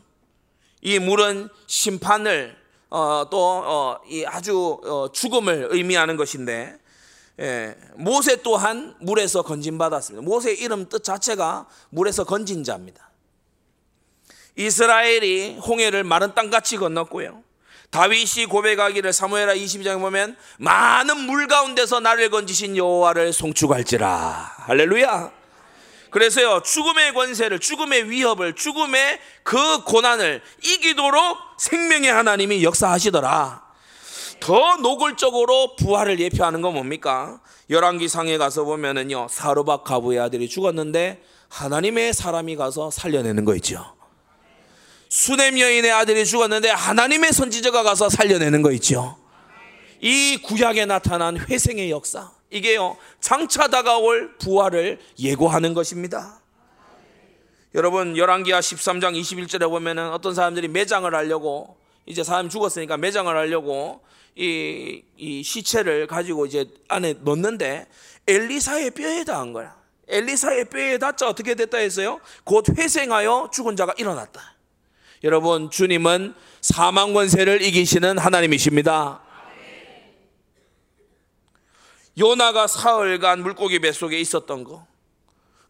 이 물은 심판을 어, 또이 어, 아주 어, 죽음을 의미하는 것인데 예, 모세 또한 물에서 건진 받았습니다. 모세의 이름 뜻 자체가 물에서 건진 자입니다. 이스라엘이 홍해를 마른 땅같이 건넜고요. 다윗이 고백하기를 사무엘하 22장에 보면 많은 물 가운데서 나를 건지신 여호와를 송축할지라. 할렐루야. 그래서요, 죽음의 권세를, 죽음의 위협을, 죽음의 그 고난을 이기도록 생명의 하나님이 역사하시더라. 더 노골적으로 부활을 예표하는 건 뭡니까? 열왕기상에 가서 보면은요, 사르밧 가부의 아들이 죽었는데 하나님의 사람이 가서 살려내는 거 있죠. 수냄 여인의 아들이 죽었는데 하나님의 선지자가 가서 살려내는 거 있죠. 이 구약에 나타난 회생의 역사. 이게요, 장차 다가올 부활을 예고하는 것입니다. 여러분, 열왕기하 13장 21절에 보면은 어떤 사람들이 매장을 하려고, 이제 사람이 죽었으니까 매장을 하려고 이, 이 시체를 가지고 이제 안에 넣는데 엘리사의 뼈에 닿은 거야. 엘리사의 뼈에 닿자 어떻게 됐다 했어요? 곧 회생하여 죽은 자가 일어났다. 여러분, 주님은 사망 권세를 이기시는 하나님이십니다. 요나가 사흘간 물고기 뱃속에 있었던 거.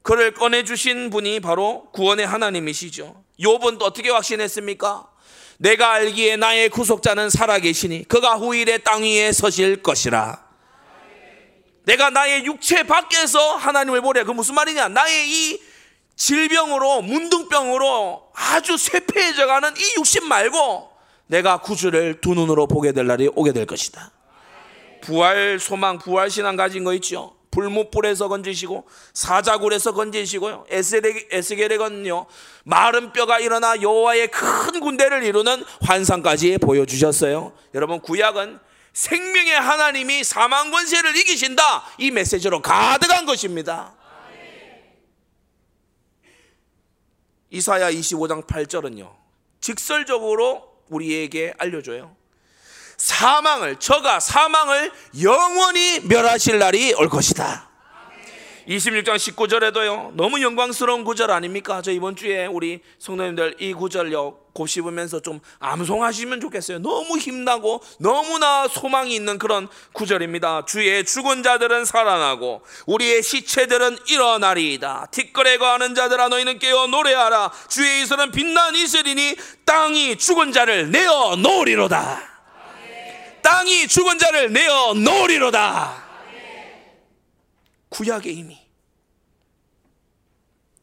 그를 꺼내 주신 분이 바로 구원의 하나님이시죠. 또 어떻게 확신했습니까? 내가 알기에 나의 구속자는 살아계시니 그가 후일에 땅 위에 서실 것이라. 내가 나의 육체 밖에서 하나님을 보래. 그 무슨 말이냐? 나의 이 질병으로 문둥병으로 아주 쇠폐해져 가는 이 육신 말고 내가 구주를 두 눈으로 보게 될 날이 오게 될 것이다. 부활 소망, 부활 신앙 가진 거 있죠. 불못불에서 건지시고 사자굴에서 건지시고요. 에스겔에건요 마른 뼈가 일어나 여호와의 큰 군대를 이루는 환상까지 보여주셨어요. 여러분 구약은 생명의 하나님이 사망 권세를 이기신다 이 메시지로 가득한 것입니다. 이사야 25장 8절은요 직설적으로 우리에게 알려줘요. 사망을 저가 사망을 영원히 멸하실 날이 올 것이다. 26장 19절에도요. 너무 영광스러운 구절 아닙니까? 저 이번 주에 우리 성도님들 이 구절요 곱씹으면서 좀 암송하시면 좋겠어요. 너무 힘나고 너무나 소망이 있는 그런 구절입니다. 주의 죽은 자들은 살아나고 우리의 시체들은 일어나리이다. 티끌에 거하는 자들아 너희는 깨어 노래하라. 주의 이슬은 빛난 이슬이니 땅이 죽은 자를 내어 놓으리로다. 땅이 죽은 자를 내어 놓으리로다. 구약의 힘이.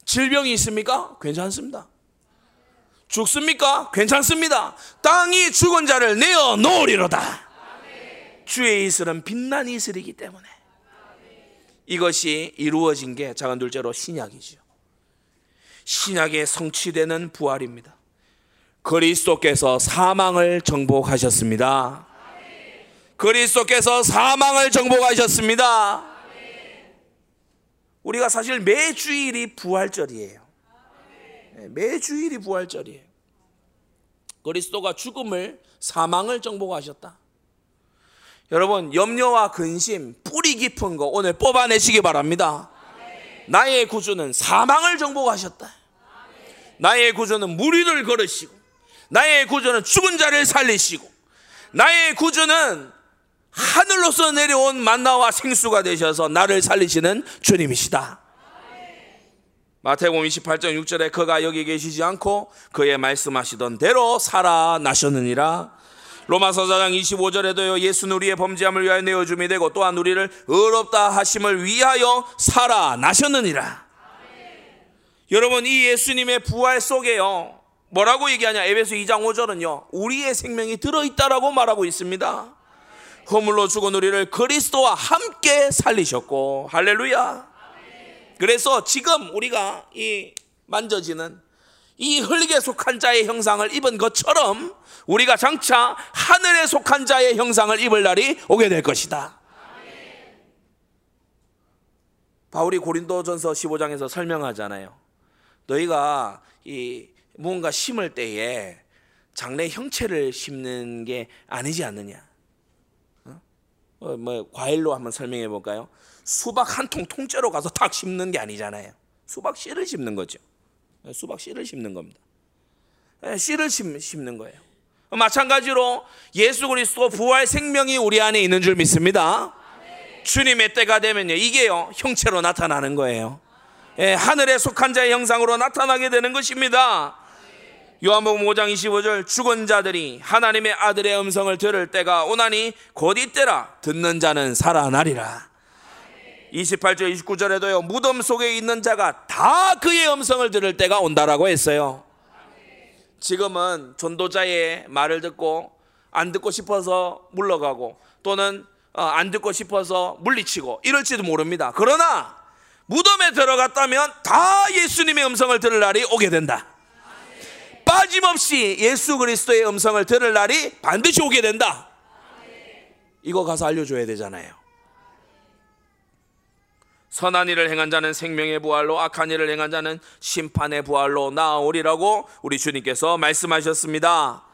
질병이 있습니까? 괜찮습니다. 죽습니까? 괜찮습니다. 땅이 죽은 자를 내어 놓으리로다. 주의 이슬은 빛난 이슬이기 때문에 이것이 이루어진 게 작은 둘째로 신약이죠. 신약의 성취되는 부활입니다. 그리스도께서 사망을 정복하셨습니다. 그리스도께서 사망을 정복하셨습니다. 우리가 사실 매 주일이 부활절이에요. 네, 매주일이 부활절이에요. 그리스도가 죽음을 사망을 정복하셨다. 여러분 염려와 근심 뿌리 깊은 거 오늘 뽑아내시기 바랍니다. 나의 구주는 사망을 정복하셨다. 나의 구주는 무리를 걸으시고 나의 구주는 죽은 자를 살리시고 나의 구주는 하늘로서 내려온 만나와 생수가 되셔서 나를 살리시는 주님이시다. 마태복음 28장 6절에 그가 여기 계시지 않고 그의 말씀하시던 대로 살아나셨느니라. 로마서 4장 25절에도요 예수는 우리의 범죄함을 위하여 내어 줌이 되고 또한 우리를 의롭다 하심을 위하여 살아나셨느니라. 여러분 이 예수님의 부활 속에요. 뭐라고 얘기하냐? 에베소 2장 5절은요. 우리의 생명이 들어 있다라고 말하고 있습니다. 허물로 죽은 우리를 그리스도와 함께 살리셨고 할렐루야. 그래서 지금 우리가 이 만져지는 이 흙에 속한 자의 형상을 입은 것처럼 우리가 장차 하늘에 속한 자의 형상을 입을 날이 오게 될 것이다. 바울이 고린도전서 15장에서 설명하잖아요. 너희가 이 무언가 심을 때에 장래 형체를 심는 게 아니지 않느냐. 어? 어, 뭐 과일로 한번 설명해 볼까요? 수박 한 통 통째로 가서 탁 심는 게 아니잖아요. 수박 씨를 심는 거죠. 예, 수박 씨를 심는 겁니다. 예, 씨를 심는 거예요. 마찬가지로 예수 그리스도 부활 생명이 우리 안에 있는 줄 믿습니다. 주님의 때가 되면요, 이게요 형체로 나타나는 거예요. 예, 하늘에 속한 자의 형상으로 나타나게 되는 것입니다. 요한복음 5장 25절 죽은 자들이 하나님의 아들의 음성을 들을 때가 오나니 곧 이때라 듣는 자는 살아나리라. 28절 29절에도요 무덤 속에 있는 자가 다 그의 음성을 들을 때가 온다라고 했어요. 지금은 전도자의 말을 듣고 안 듣고 싶어서 물러가고 또는 어, 안 듣고 싶어서 물리치고 이럴지도 모릅니다. 그러나 무덤에 들어갔다면 다 예수님의 음성을 들을 날이 오게 된다. 빠짐없이 예수 그리스도의 음성을 들을 날이 반드시 오게 된다. 이거 가서 알려줘야 되잖아요. 선한 일을 행한 자는 생명의 부활로 악한 일을 행한 자는 심판의 부활로 나오리라고 우리 주님께서 말씀하셨습니다.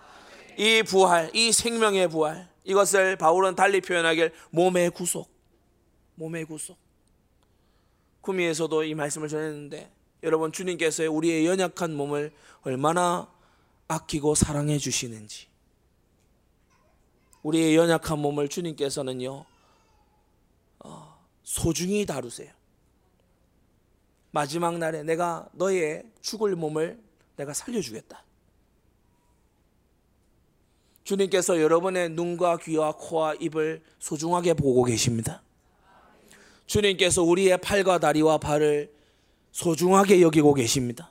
이 부활, 이 생명의 부활, 이것을 바울은 달리 표현하길 몸의 구속, 몸의 구속. 구미에서도 이 말씀을 전했는데 여러분 주님께서 우리의 연약한 몸을 얼마나 아끼고 사랑해 주시는지 우리의 연약한 몸을 주님께서는요 어, 소중히 다루세요. 마지막 날에 내가 너의 죽을 몸을 내가 살려주겠다. 주님께서 여러분의 눈과 귀와 코와 입을 소중하게 보고 계십니다. 주님께서 우리의 팔과 다리와 발을 소중하게 여기고 계십니다.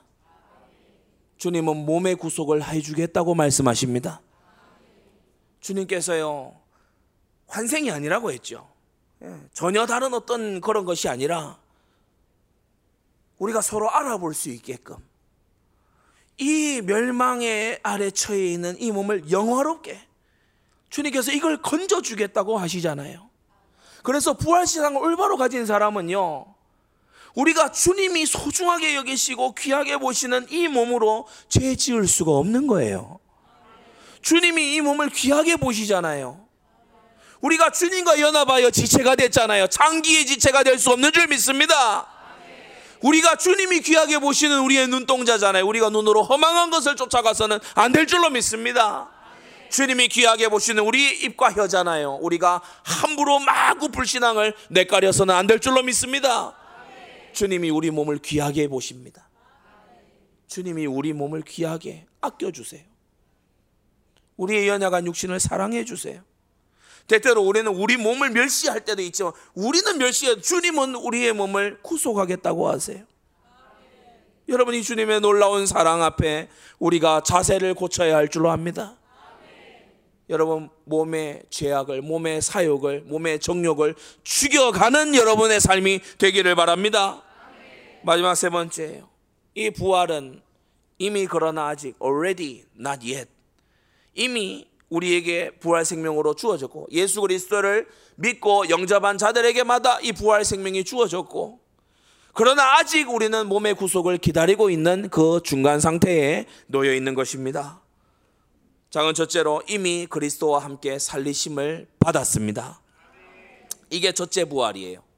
주님은 몸의 구속을 해주겠다고 말씀하십니다. 주님께서요, 환생이 아니라고 했죠. 예, 전혀 다른 어떤 그런 것이 아니라 우리가 서로 알아볼 수 있게끔 이 멸망의 아래 처해 있는 이 몸을 영화롭게 주님께서 이걸 건져주겠다고 하시잖아요. 그래서 부활신앙을 올바로 가진 사람은요, 우리가 주님이 소중하게 여기시고 귀하게 보시는 이 몸으로 죄 지을 수가 없는 거예요. 주님이 이 몸을 귀하게 보시잖아요. 우리가 주님과 연합하여 지체가 됐잖아요. 장기의 지체가 될 수 없는 줄 믿습니다. 우리가 주님이 귀하게 보시는 우리의 눈동자잖아요. 우리가 눈으로 허망한 것을 쫓아가서는 안 될 줄로 믿습니다. 주님이 귀하게 보시는 우리 입과 혀잖아요. 우리가 함부로 마구 불신앙을 내가려서는 안 될 줄로 믿습니다. 주님이 우리 몸을 귀하게 보십니다. 주님이 우리 몸을 귀하게 아껴주세요. 우리의 연약한 육신을 사랑해 주세요. 때때로 우리는 우리 몸을 멸시할 때도 있지만 우리는 멸시해 주님은 우리의 몸을 구속하겠다고 하세요. 여러분 이 주님의 놀라운 사랑 앞에 우리가 자세를 고쳐야 할 줄로 압니다. 여러분 몸의 죄악을 몸의 사욕을 몸의 정욕을 죽여가는 여러분의 삶이 되기를 바랍니다. 마지막 세 번째예요. 이 부활은 이미 그러나 아직 already not yet 이미 우리에게 부활 생명으로 주어졌고 예수 그리스도를 믿고 영접한 자들에게마다 이 부활 생명이 주어졌고 그러나 아직 우리는 몸의 구속을 기다리고 있는 그 중간 상태에 놓여 있는 것입니다. 작은 첫째로 이미 그리스도와 함께 살리심을 받았습니다. 이게 첫째 부활이에요.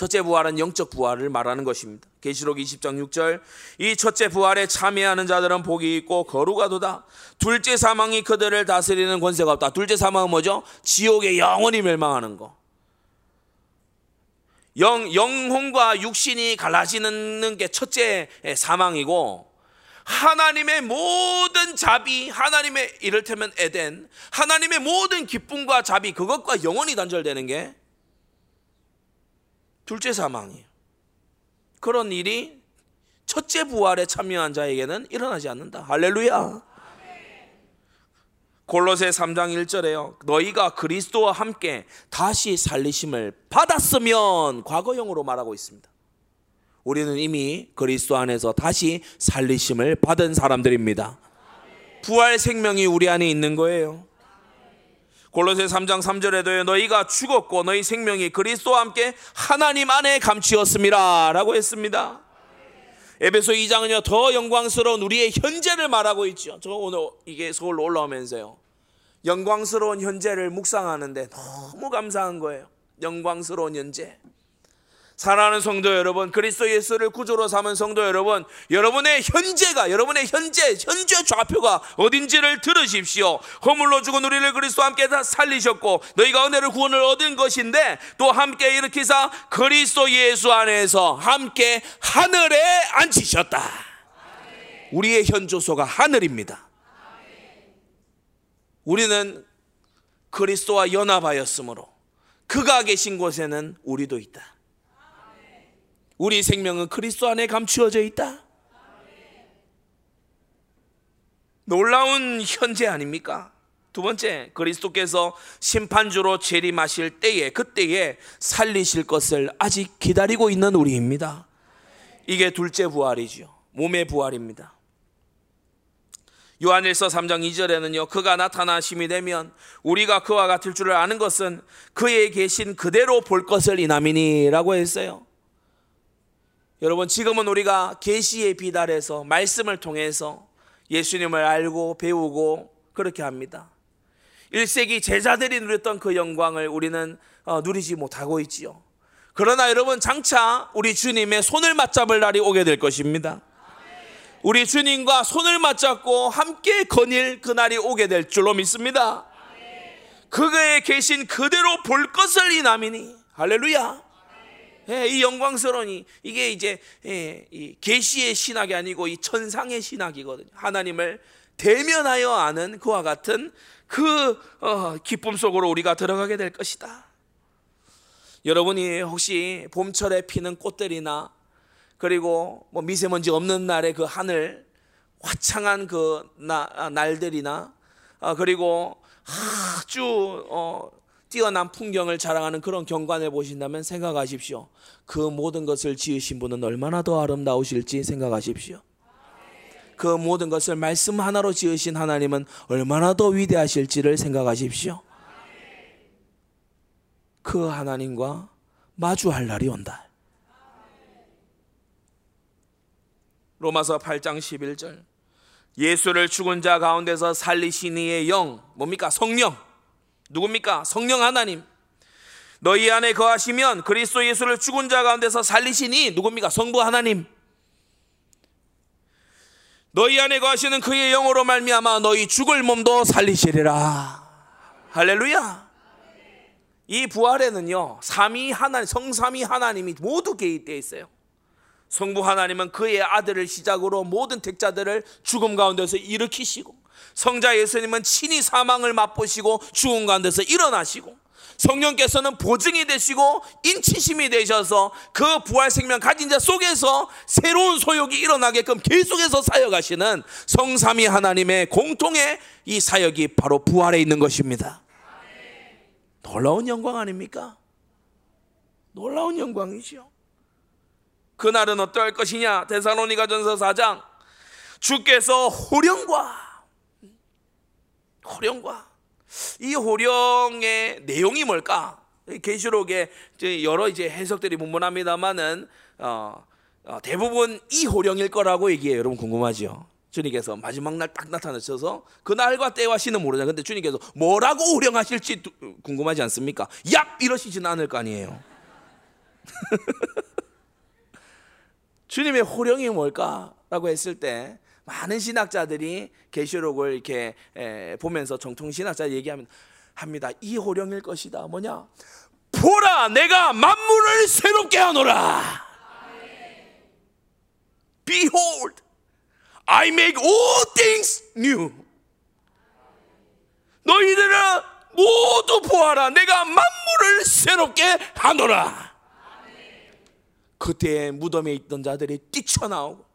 첫째 부활은 영적 부활을 말하는 것입니다. 계시록 20장 6절 이 첫째 부활에 참여하는 자들은 복이 있고 거루가도다. 둘째 사망이 그들을 다스리는 권세가 없다. 둘째 사망은 뭐죠? 지옥에 영원히 멸망하는 거. 영 영혼과 육신이 갈라지는 게 첫째 사망이고 하나님의 모든 자비, 하나님의 이를테면 에덴, 하나님의 모든 기쁨과 자비, 그것과 영원히 단절되는 게 둘째 사망이에요. 그런 일이 첫째 부활에 참여한 자에게는 일어나지 않는다. 할렐루야. 골로새 3장 1절에요. 너희가 그리스도와 함께 다시 살리심을 받았으면 과거형으로 말하고 있습니다. 우리는 이미 그리스도 안에서 다시 살리심을 받은 사람들입니다. 부활 생명이 우리 안에 있는 거예요. 골로새 3장 3절에도 너희가 죽었고 너희 생명이 그리스도와 함께 하나님 안에 감추었습니다. 라고 했습니다. 에베소 2장은요, 더 영광스러운 우리의 현재를 말하고 있죠. 저 오늘 이게 서울로 올라오면서요. 영광스러운 현재를 묵상하는데 너무 감사한 거예요. 영광스러운 현재. 사랑하는 성도 여러분, 그리스도 예수를 구조로 삼은 성도 여러분, 여러분의 현재가, 여러분의 현재, 현재 좌표가 어딘지를 들으십시오. 허물로 죽은 우리를 그리스도와 함께 다 살리셨고, 너희가 은혜를 구원을 얻은 것인데, 또 함께 일으키사 그리스도 예수 안에서 함께 하늘에 앉히셨다. 우리의 현조소가 하늘입니다. 우리는 그리스도와 연합하였으므로, 그가 계신 곳에는 우리도 있다. 우리 생명은 그리스도 안에 감추어져 있다. 놀라운 현재 아닙니까? 두 번째, 그리스도께서 심판주로 재림하실 때에 그때에 살리실 것을 아직 기다리고 있는 우리입니다. 이게 둘째 부활이죠. 몸의 부활입니다. 요한일서 3장 2절에는요, 그가 나타나 심이 되면 우리가 그와 같을 줄을 아는 것은 그에 계신 그대로 볼 것을 이남이니라고 했어요. 여러분 지금은 우리가 계시의 비달에서 말씀을 통해서 예수님을 알고 배우고 그렇게 합니다. 1세기 제자들이 누렸던 그 영광을 우리는 어, 누리지 못하고 있지요. 그러나 여러분 장차 우리 주님의 손을 맞잡을 날이 오게 될 것입니다. 우리 주님과 손을 맞잡고 함께 거닐 그날이 오게 될 줄로 믿습니다. 그에 계신 그대로 볼 것을 이남이니 할렐루야. 예, 이 영광스러우니 이게 이제 예, 이 계시의 신학이 아니고 이 천상의 신학이거든요. 하나님을 대면하여 아는 그와 같은 그 어, 기쁨 속으로 우리가 들어가게 될 것이다. 여러분이 혹시 봄철에 피는 꽃들이나 그리고 뭐 미세먼지 없는 날의 그 하늘 화창한 그 나, 날들이나 아, 그리고 아주 어, 뛰어난 풍경을 자랑하는 그런 경관을 보신다면 생각하십시오. 그 모든 것을 지으신 분은 얼마나 더 아름다우실지 생각하십시오. 그 모든 것을 말씀 하나로 지으신 하나님은 얼마나 더 위대하실지를 생각하십시오. 그 하나님과 마주할 날이 온다. 로마서 8장 11절. 예수를 죽은 자 가운데서 살리신 이의 영, 뭡니까? 성령. 누굽니까? 성령 하나님. 너희 안에 거하시면 그리스도 예수를 죽은 자 가운데서 살리시니 누굽니까? 성부 하나님. 너희 안에 거하시는 그의 영으로 말미암아 너희 죽을 몸도 살리시리라. 할렐루야. 이 부활에는요, 삼위 하나님, 성삼위 하나님이 모두 개입되어 있어요. 성부 하나님은 그의 아들을 시작으로 모든 택자들을 죽음 가운데서 일으키시고 성자 예수님은 친히 사망을 맛보시고 죽은 가운데서 일어나시고 성령께서는 보증이 되시고 인치심이 되셔서 그 부활 생명 가진 자 속에서 새로운 소욕이 일어나게끔 계속해서 사역하시는 성삼위 하나님의 공통의 이 사역이 바로 부활에 있는 것입니다. 놀라운 영광 아닙니까? 놀라운 영광이죠. 그날은 어떠할 것이냐? 데살로니가 전서 4장 주께서 호령과 호령과 이 호령의 내용이 뭘까? 계시록에 여러 이제 해석들이 문문합니다만은 어, 어, 대부분 이 호령일 거라고 얘기해요. 여러분 궁금하죠? 주님께서 마지막 날 딱 나타나셔서 그 날과 때와 시는 모르잖아요. 근데 주님께서 뭐라고 호령하실지 궁금하지 않습니까? 얍 이러시진 않을 거 아니에요. [LAUGHS] 주님의 호령이 뭘까라고 했을 때 많은 신학자들이 계시록을 이렇게 보면서 정통 신학자 얘기하면 합니다. 이 호령일 것이다. 뭐냐? 보라, 내가 만물을 새롭게 하노라. Behold, I make all things new. 너희들은 모두 보아라. 내가 만물을 새롭게 하노라. 그때 무덤에 있던 자들이 뛰쳐나오고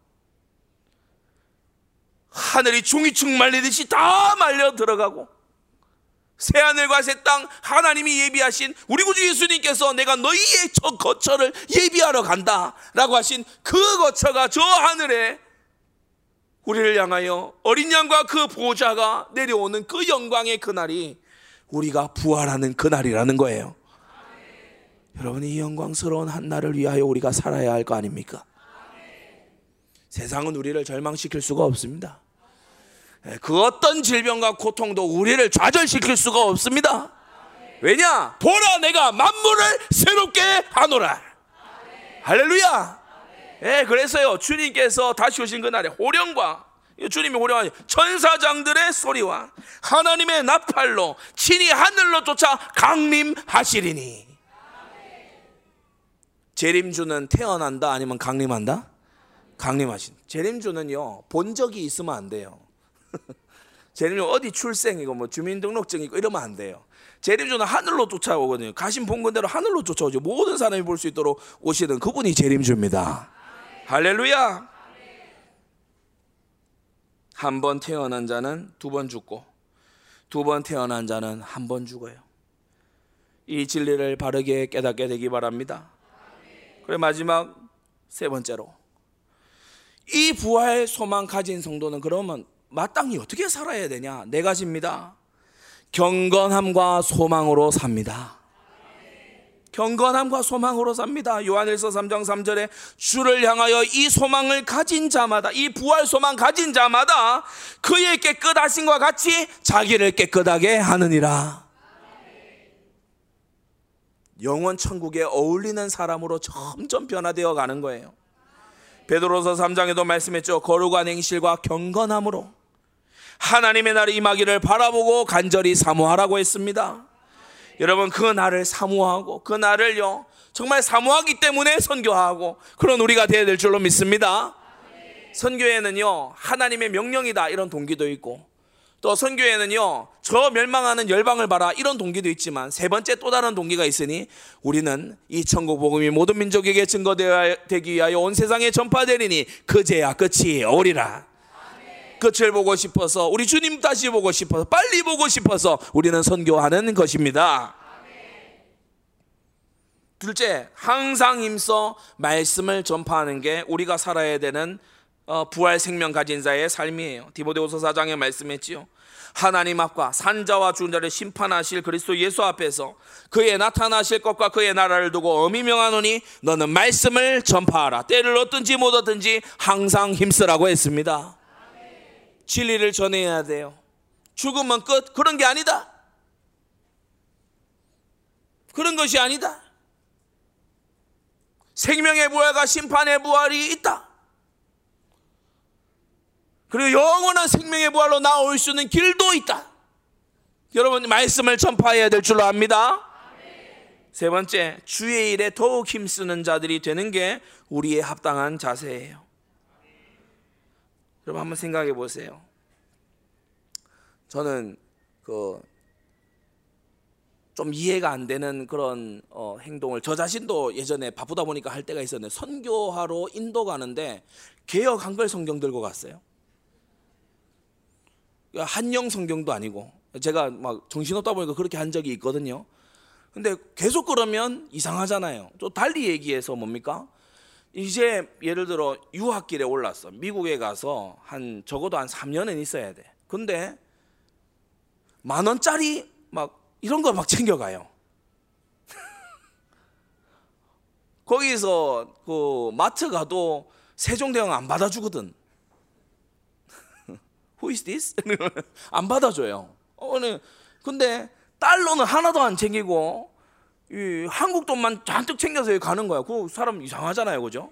하늘이 종이축 말리듯이 다 말려 들어가고 새하늘과 새 땅 하나님이 예비하신 우리 구주 예수님께서 내가 너희의 저 거처를 예비하러 간다 라고 하신 그 거처가 저 하늘에 우리를 향하여 어린 양과 그 보좌가 내려오는 그 영광의 그날이 우리가 부활하는 그날이라는 거예요. 여러분 이 영광스러운 한 날을 위하여 우리가 살아야 할 거 아닙니까? 세상은 우리를 절망시킬 수가 없습니다. 예, 그 어떤 질병과 고통도 우리를 좌절시킬 수가 없습니다. 왜냐? 보라 내가 만물을 새롭게 하노라. 할렐루야. 예, 그래서요 주님께서 다시 오신 그날에 호령과 주님이 호령하니 천사장들의 소리와 하나님의 나팔로 친히 하늘로 쫓아 강림하시리니. 재림주는 태어난다 아니면 강림한다? 강림하신. 재림주는요 본 적이 있으면 안 돼요. 재림주 어디 출생이고 뭐 주민등록증 이고 이러면 안 돼요. 재림주는 하늘로 쫓아오거든요. 가신 본건대로 하늘로 쫓아오죠. 모든 사람이 볼 수 있도록 오시는 그분이 재림주입니다. 할렐루야. 한 번 태어난 자는 두 번 죽고 두 번 태어난 자는 한 번 죽어요. 이 진리를 바르게 깨닫게 되기 바랍니다. 그래 마지막 세 번째로 이 부활 소망 가진 성도는 그러면 마땅히 어떻게 살아야 되냐? 네 가지입니다. 경건함과 소망으로 삽니다. 경건함과 소망으로 삽니다. 요한일서 3장 3절에 주를 향하여 이 소망을 가진 자마다 이 부활 소망 가진 자마다 그의 깨끗하신과 같이 자기를 깨끗하게 하느니라. 영원 천국에 어울리는 사람으로 점점 변화되어 가는 거예요. 베드로서 3장에도 말씀했죠. 거룩한 행실과 경건함으로 하나님의 날이 임하기를 바라보고 간절히 사모하라고 했습니다. 여러분 그 날을 사모하고 그 날을요 정말 사모하기 때문에 선교하고 그런 우리가 되어야 될 줄로 믿습니다. 선교에는요 하나님의 명령이다 이런 동기도 있고 또 선교에는요 저 멸망하는 열방을 봐라 이런 동기도 있지만 세 번째 또 다른 동기가 있으니 우리는 이 천국 복음이 모든 민족에게 증거되기 위하여 온 세상에 전파되리니 그제야 끝이 오리라. 끝을 보고 싶어서 우리 주님 다시 보고 싶어서 빨리 보고 싶어서 우리는 선교하는 것입니다. 둘째, 항상 힘써 말씀을 전파하는 게 우리가 살아야 되는 어, 부활 생명 가진 자의 삶이에요. 디모데후서 4장에 말씀했지요. 하나님 앞과 산자와 주자를 심판하실 그리스도 예수 앞에서 그의 나타나실 것과 그의 나라를 두고 엄히 명하노니 너는 말씀을 전파하라. 때를 얻든지 못 얻든지 항상 힘쓰라고 했습니다. 진리를 전해야 돼요. 죽으면 끝 그런 게 아니다. 그런 것이 아니다. 생명의 부활과 심판의 부활이 있다. 그리고 영원한 생명의 부활로 나올 수 있는 길도 있다. 여러분 말씀을 전파해야 될 줄로 압니다. 세 번째, 주의 일에 더욱 힘쓰는 자들이 되는 게 우리의 합당한 자세예요. 여러분 한번 생각해 보세요. 저는 그 좀 이해가 안 되는 그런 어, 행동을 저 자신도 예전에 바쁘다 보니까 할 때가 있었는데 선교하러 인도 가는데 개혁 한글 성경 들고 갔어요. 한영 성경도 아니고 제가 막 정신없다 보니까 그렇게 한 적이 있거든요. 근데 계속 그러면 이상하잖아요. 또 달리 얘기해서 뭡니까? 이제 예를 들어 유학길에 올랐어. 미국에 가서 한 적어도 한 3년은 있어야 돼. 근데 만 원짜리 막 이런 거 막 챙겨가요. [LAUGHS] 거기서 그 마트 가도 세종대왕 안 받아주거든. Who is this? [LAUGHS] 안 받아줘요. 어, 근데 달러는 하나도 안 챙기고 이 한국 돈만 잔뜩 챙겨서 가는 거야. 그 사람 이상하잖아요, 그죠?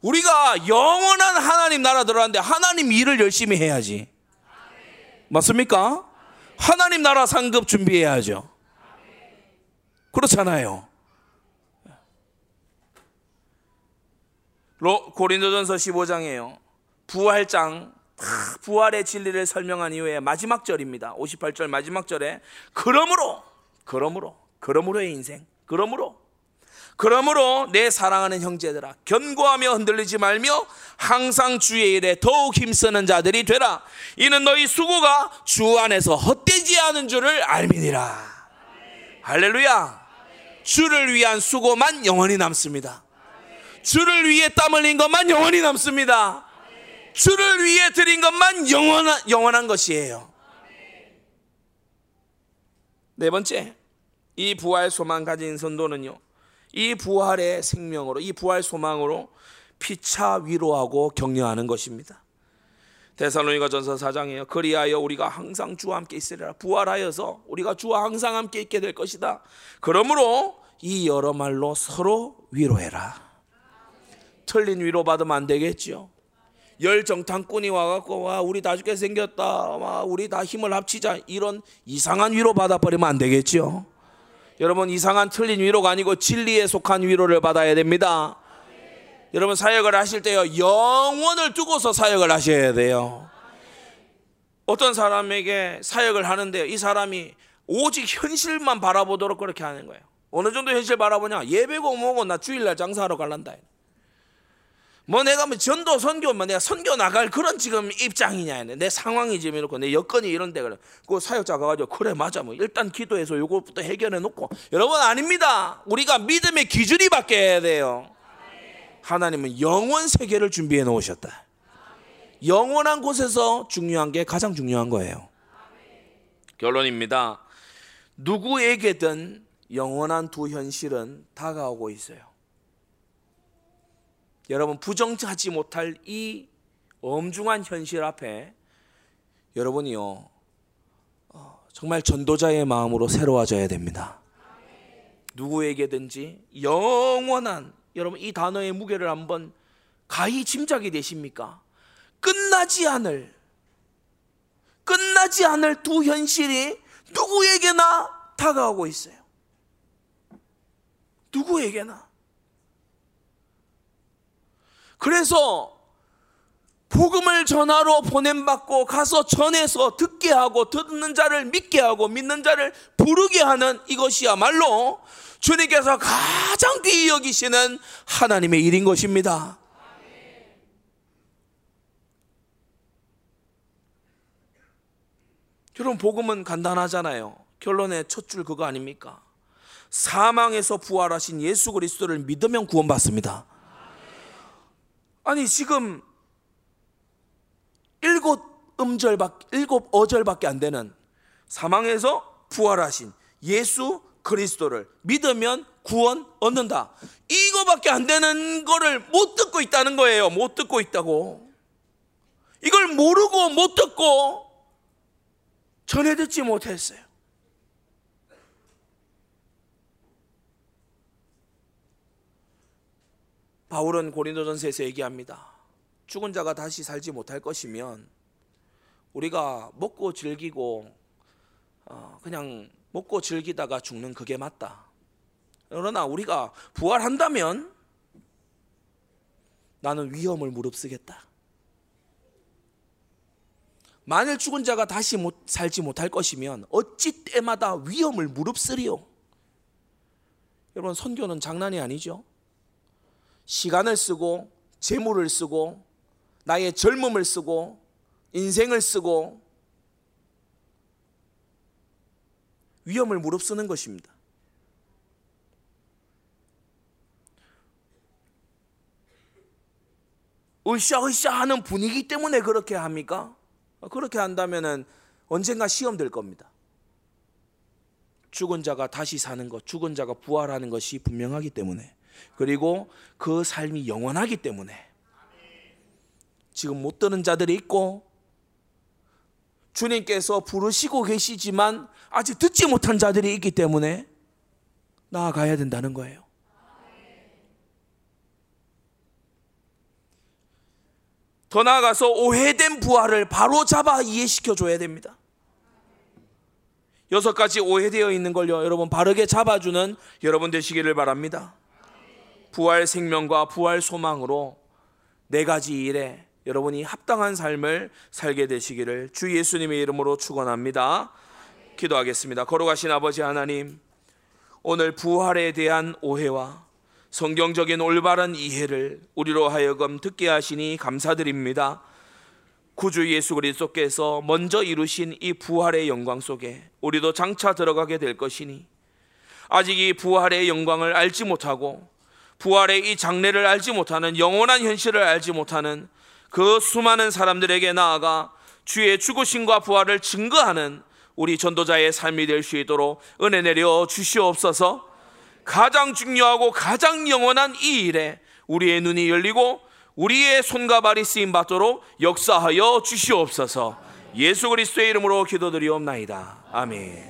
우리가 영원한 하나님 나라 들어왔는데 하나님 일을 열심히 해야지. 맞습니까? 하나님 나라 상급 준비해야죠. 그렇잖아요. 고린도전서 15장이에요. 부활장 부활의 진리를 설명한 이후에 마지막 절입니다. 58절 마지막 절에 그러므로 그러므로 그러므로의 인생 그러므로 그러므로 내 사랑하는 형제들아 견고하며 흔들리지 말며 항상 주의 일에 더욱 힘쓰는 자들이 되라. 이는 너희 수고가 주 안에서 헛되지 않은 줄을 알미니라. 할렐루야. 주를 위한 수고만 영원히 남습니다. 주를 위해 땀 흘린 것만 영원히 남습니다 주를 위해 드린 것만 영원한, 영원한 것이에요 네 번째 이 부활 소망 가진 선도는요 이 부활의 생명으로 이 부활 소망으로 피차 위로하고 격려하는 것입니다. 데살로니가 전서 4장이에요. 그리하여 우리가 항상 주와 함께 있으리라. 부활하여서 우리가 주와 항상 함께 있게 될 것이다. 그러므로 이 여러 말로 서로 위로해라. 틀린 위로 받으면 안 되겠죠. 열 정탐꾼이 와갖고 와 우리 다 죽게 생겼다. 와 우리 다 힘을 합치자. 이런 이상한 위로 받아버리면 안 되겠죠. 여러분 이상한 틀린 위로가 아니고 진리에 속한 위로를 받아야 됩니다. 여러분 사역을 하실 때요 영원을 두고서 사역을 하셔야 돼요. 어떤 사람에게 사역을 하는데요 이 사람이 오직 현실만 바라보도록 그렇게 하는 거예요. 어느 정도 현실 바라보냐? 예배고 뭐고 나 주일날 장사하러 갈란다. 뭐 내가 뭐 전도 선교 뭐 내가 선교 나갈 그런 지금 입장이냐 내 상황이 지금 이렇고 내 여건이 이런데 그래. 그 사역자 가 가지고 그래 맞아. 뭐 일단 기도해서 요것부터 해결해 놓고. 여러분 아닙니다. 우리가 믿음의 기준이 바뀌어야 돼요. 하나님은 영원 세계를 준비해 놓으셨다. 영원한 곳에서 중요한 게 가장 중요한 거예요. 결론입니다. 누구에게든 영원한 두 현실은 다가오고 있어요 여러분 부정하지 못할 이 엄중한 현실 앞에 여러분이요 어, 정말 전도자의 마음으로 새로워져야 됩니다. 누구에게든지 영원한 여러분 이 단어의 무게를 한번 가히 짐작이 되십니까? 끝나지 않을 끝나지 않을 두 현실이 누구에게나 다가오고 있어요. 누구에게나 그래서 복음을 전하러 보냄받고 가서 전해서 듣게 하고 듣는 자를 믿게 하고 믿는 자를 부르게 하는 이것이야말로 주님께서 가장 귀히 여기시는 하나님의 일인 것입니다. 여러분 복음은 간단하잖아요. 결론의 첫 줄 그거 아닙니까? 사망에서 부활하신 예수 그리스도를 믿으면 구원받습니다. 아니 지금 일곱 음절밖 일곱 어절밖에 안 되는 사망에서 부활하신 예수 그리스도를 믿으면 구원 얻는다. 이거밖에 안 되는 거를 못 듣고 있다는 거예요. 못 듣고 있다고. 이걸 모르고 못 듣고 전해 듣지 못했어요. 바울은 고린도전서에서 얘기합니다. 죽은 자가 다시 살지 못할 것이면 우리가 먹고 즐기고 어, 그냥 먹고 즐기다가 죽는 그게 맞다. 그러나 우리가 부활한다면 나는 위험을 무릅쓰겠다. 만일 죽은 자가 다시 못, 살지 못할 것이면 어찌 때마다 위험을 무릅쓰리요. 여러분 선교는 장난이 아니죠. 시간을 쓰고 재물을 쓰고 나의 젊음을 쓰고 인생을 쓰고 위험을 무릅쓰는 것입니다. 으쌰으쌰 하는 분위기 때문에 그렇게 합니까? 그렇게 한다면 언젠가 시험 될 겁니다. 죽은 자가 다시 사는 것, 죽은 자가 부활하는 것이 분명하기 때문에. 그리고 그 삶이 영원하기 때문에 지금 못 드는 자들이 있고 주님께서 부르시고 계시지만 아직 듣지 못한 자들이 있기 때문에 나아가야 된다는 거예요. 더 나아가서 오해된 부활을 바로 잡아 이해시켜 줘야 됩니다. 여섯 가지 오해되어 있는 걸요, 여러분 바르게 잡아주는 여러분 되시기를 바랍니다. 부활 생명과 부활 소망으로 네 가지 일에 여러분이 합당한 삶을 살게 되시기를 주 예수님의 이름으로 축원합니다. 기도하겠습니다. 걸어가신 아버지 하나님, 오늘 부활에 대한 오해와 성경적인 올바른 이해를 우리로 하여금 듣게 하시니 감사드립니다. 구주 예수 그리스도께서 먼저 이루신 이 부활의 영광 속에 우리도 장차 들어가게 될 것이니 아직 이 부활의 영광을 알지 못하고 부활의 이 장례를 알지 못하는 영원한 현실을 알지 못하는 그 수많은 사람들에게 나아가 주의 죽으심과 부활을 증거하는 우리 전도자의 삶이 될 수 있도록 은혜 내려 주시옵소서. 가장 중요하고 가장 영원한 이 일에 우리의 눈이 열리고 우리의 손과 발이 쓰임 받도록 역사하여 주시옵소서. 예수 그리스도의 이름으로 기도드리옵나이다. 아멘.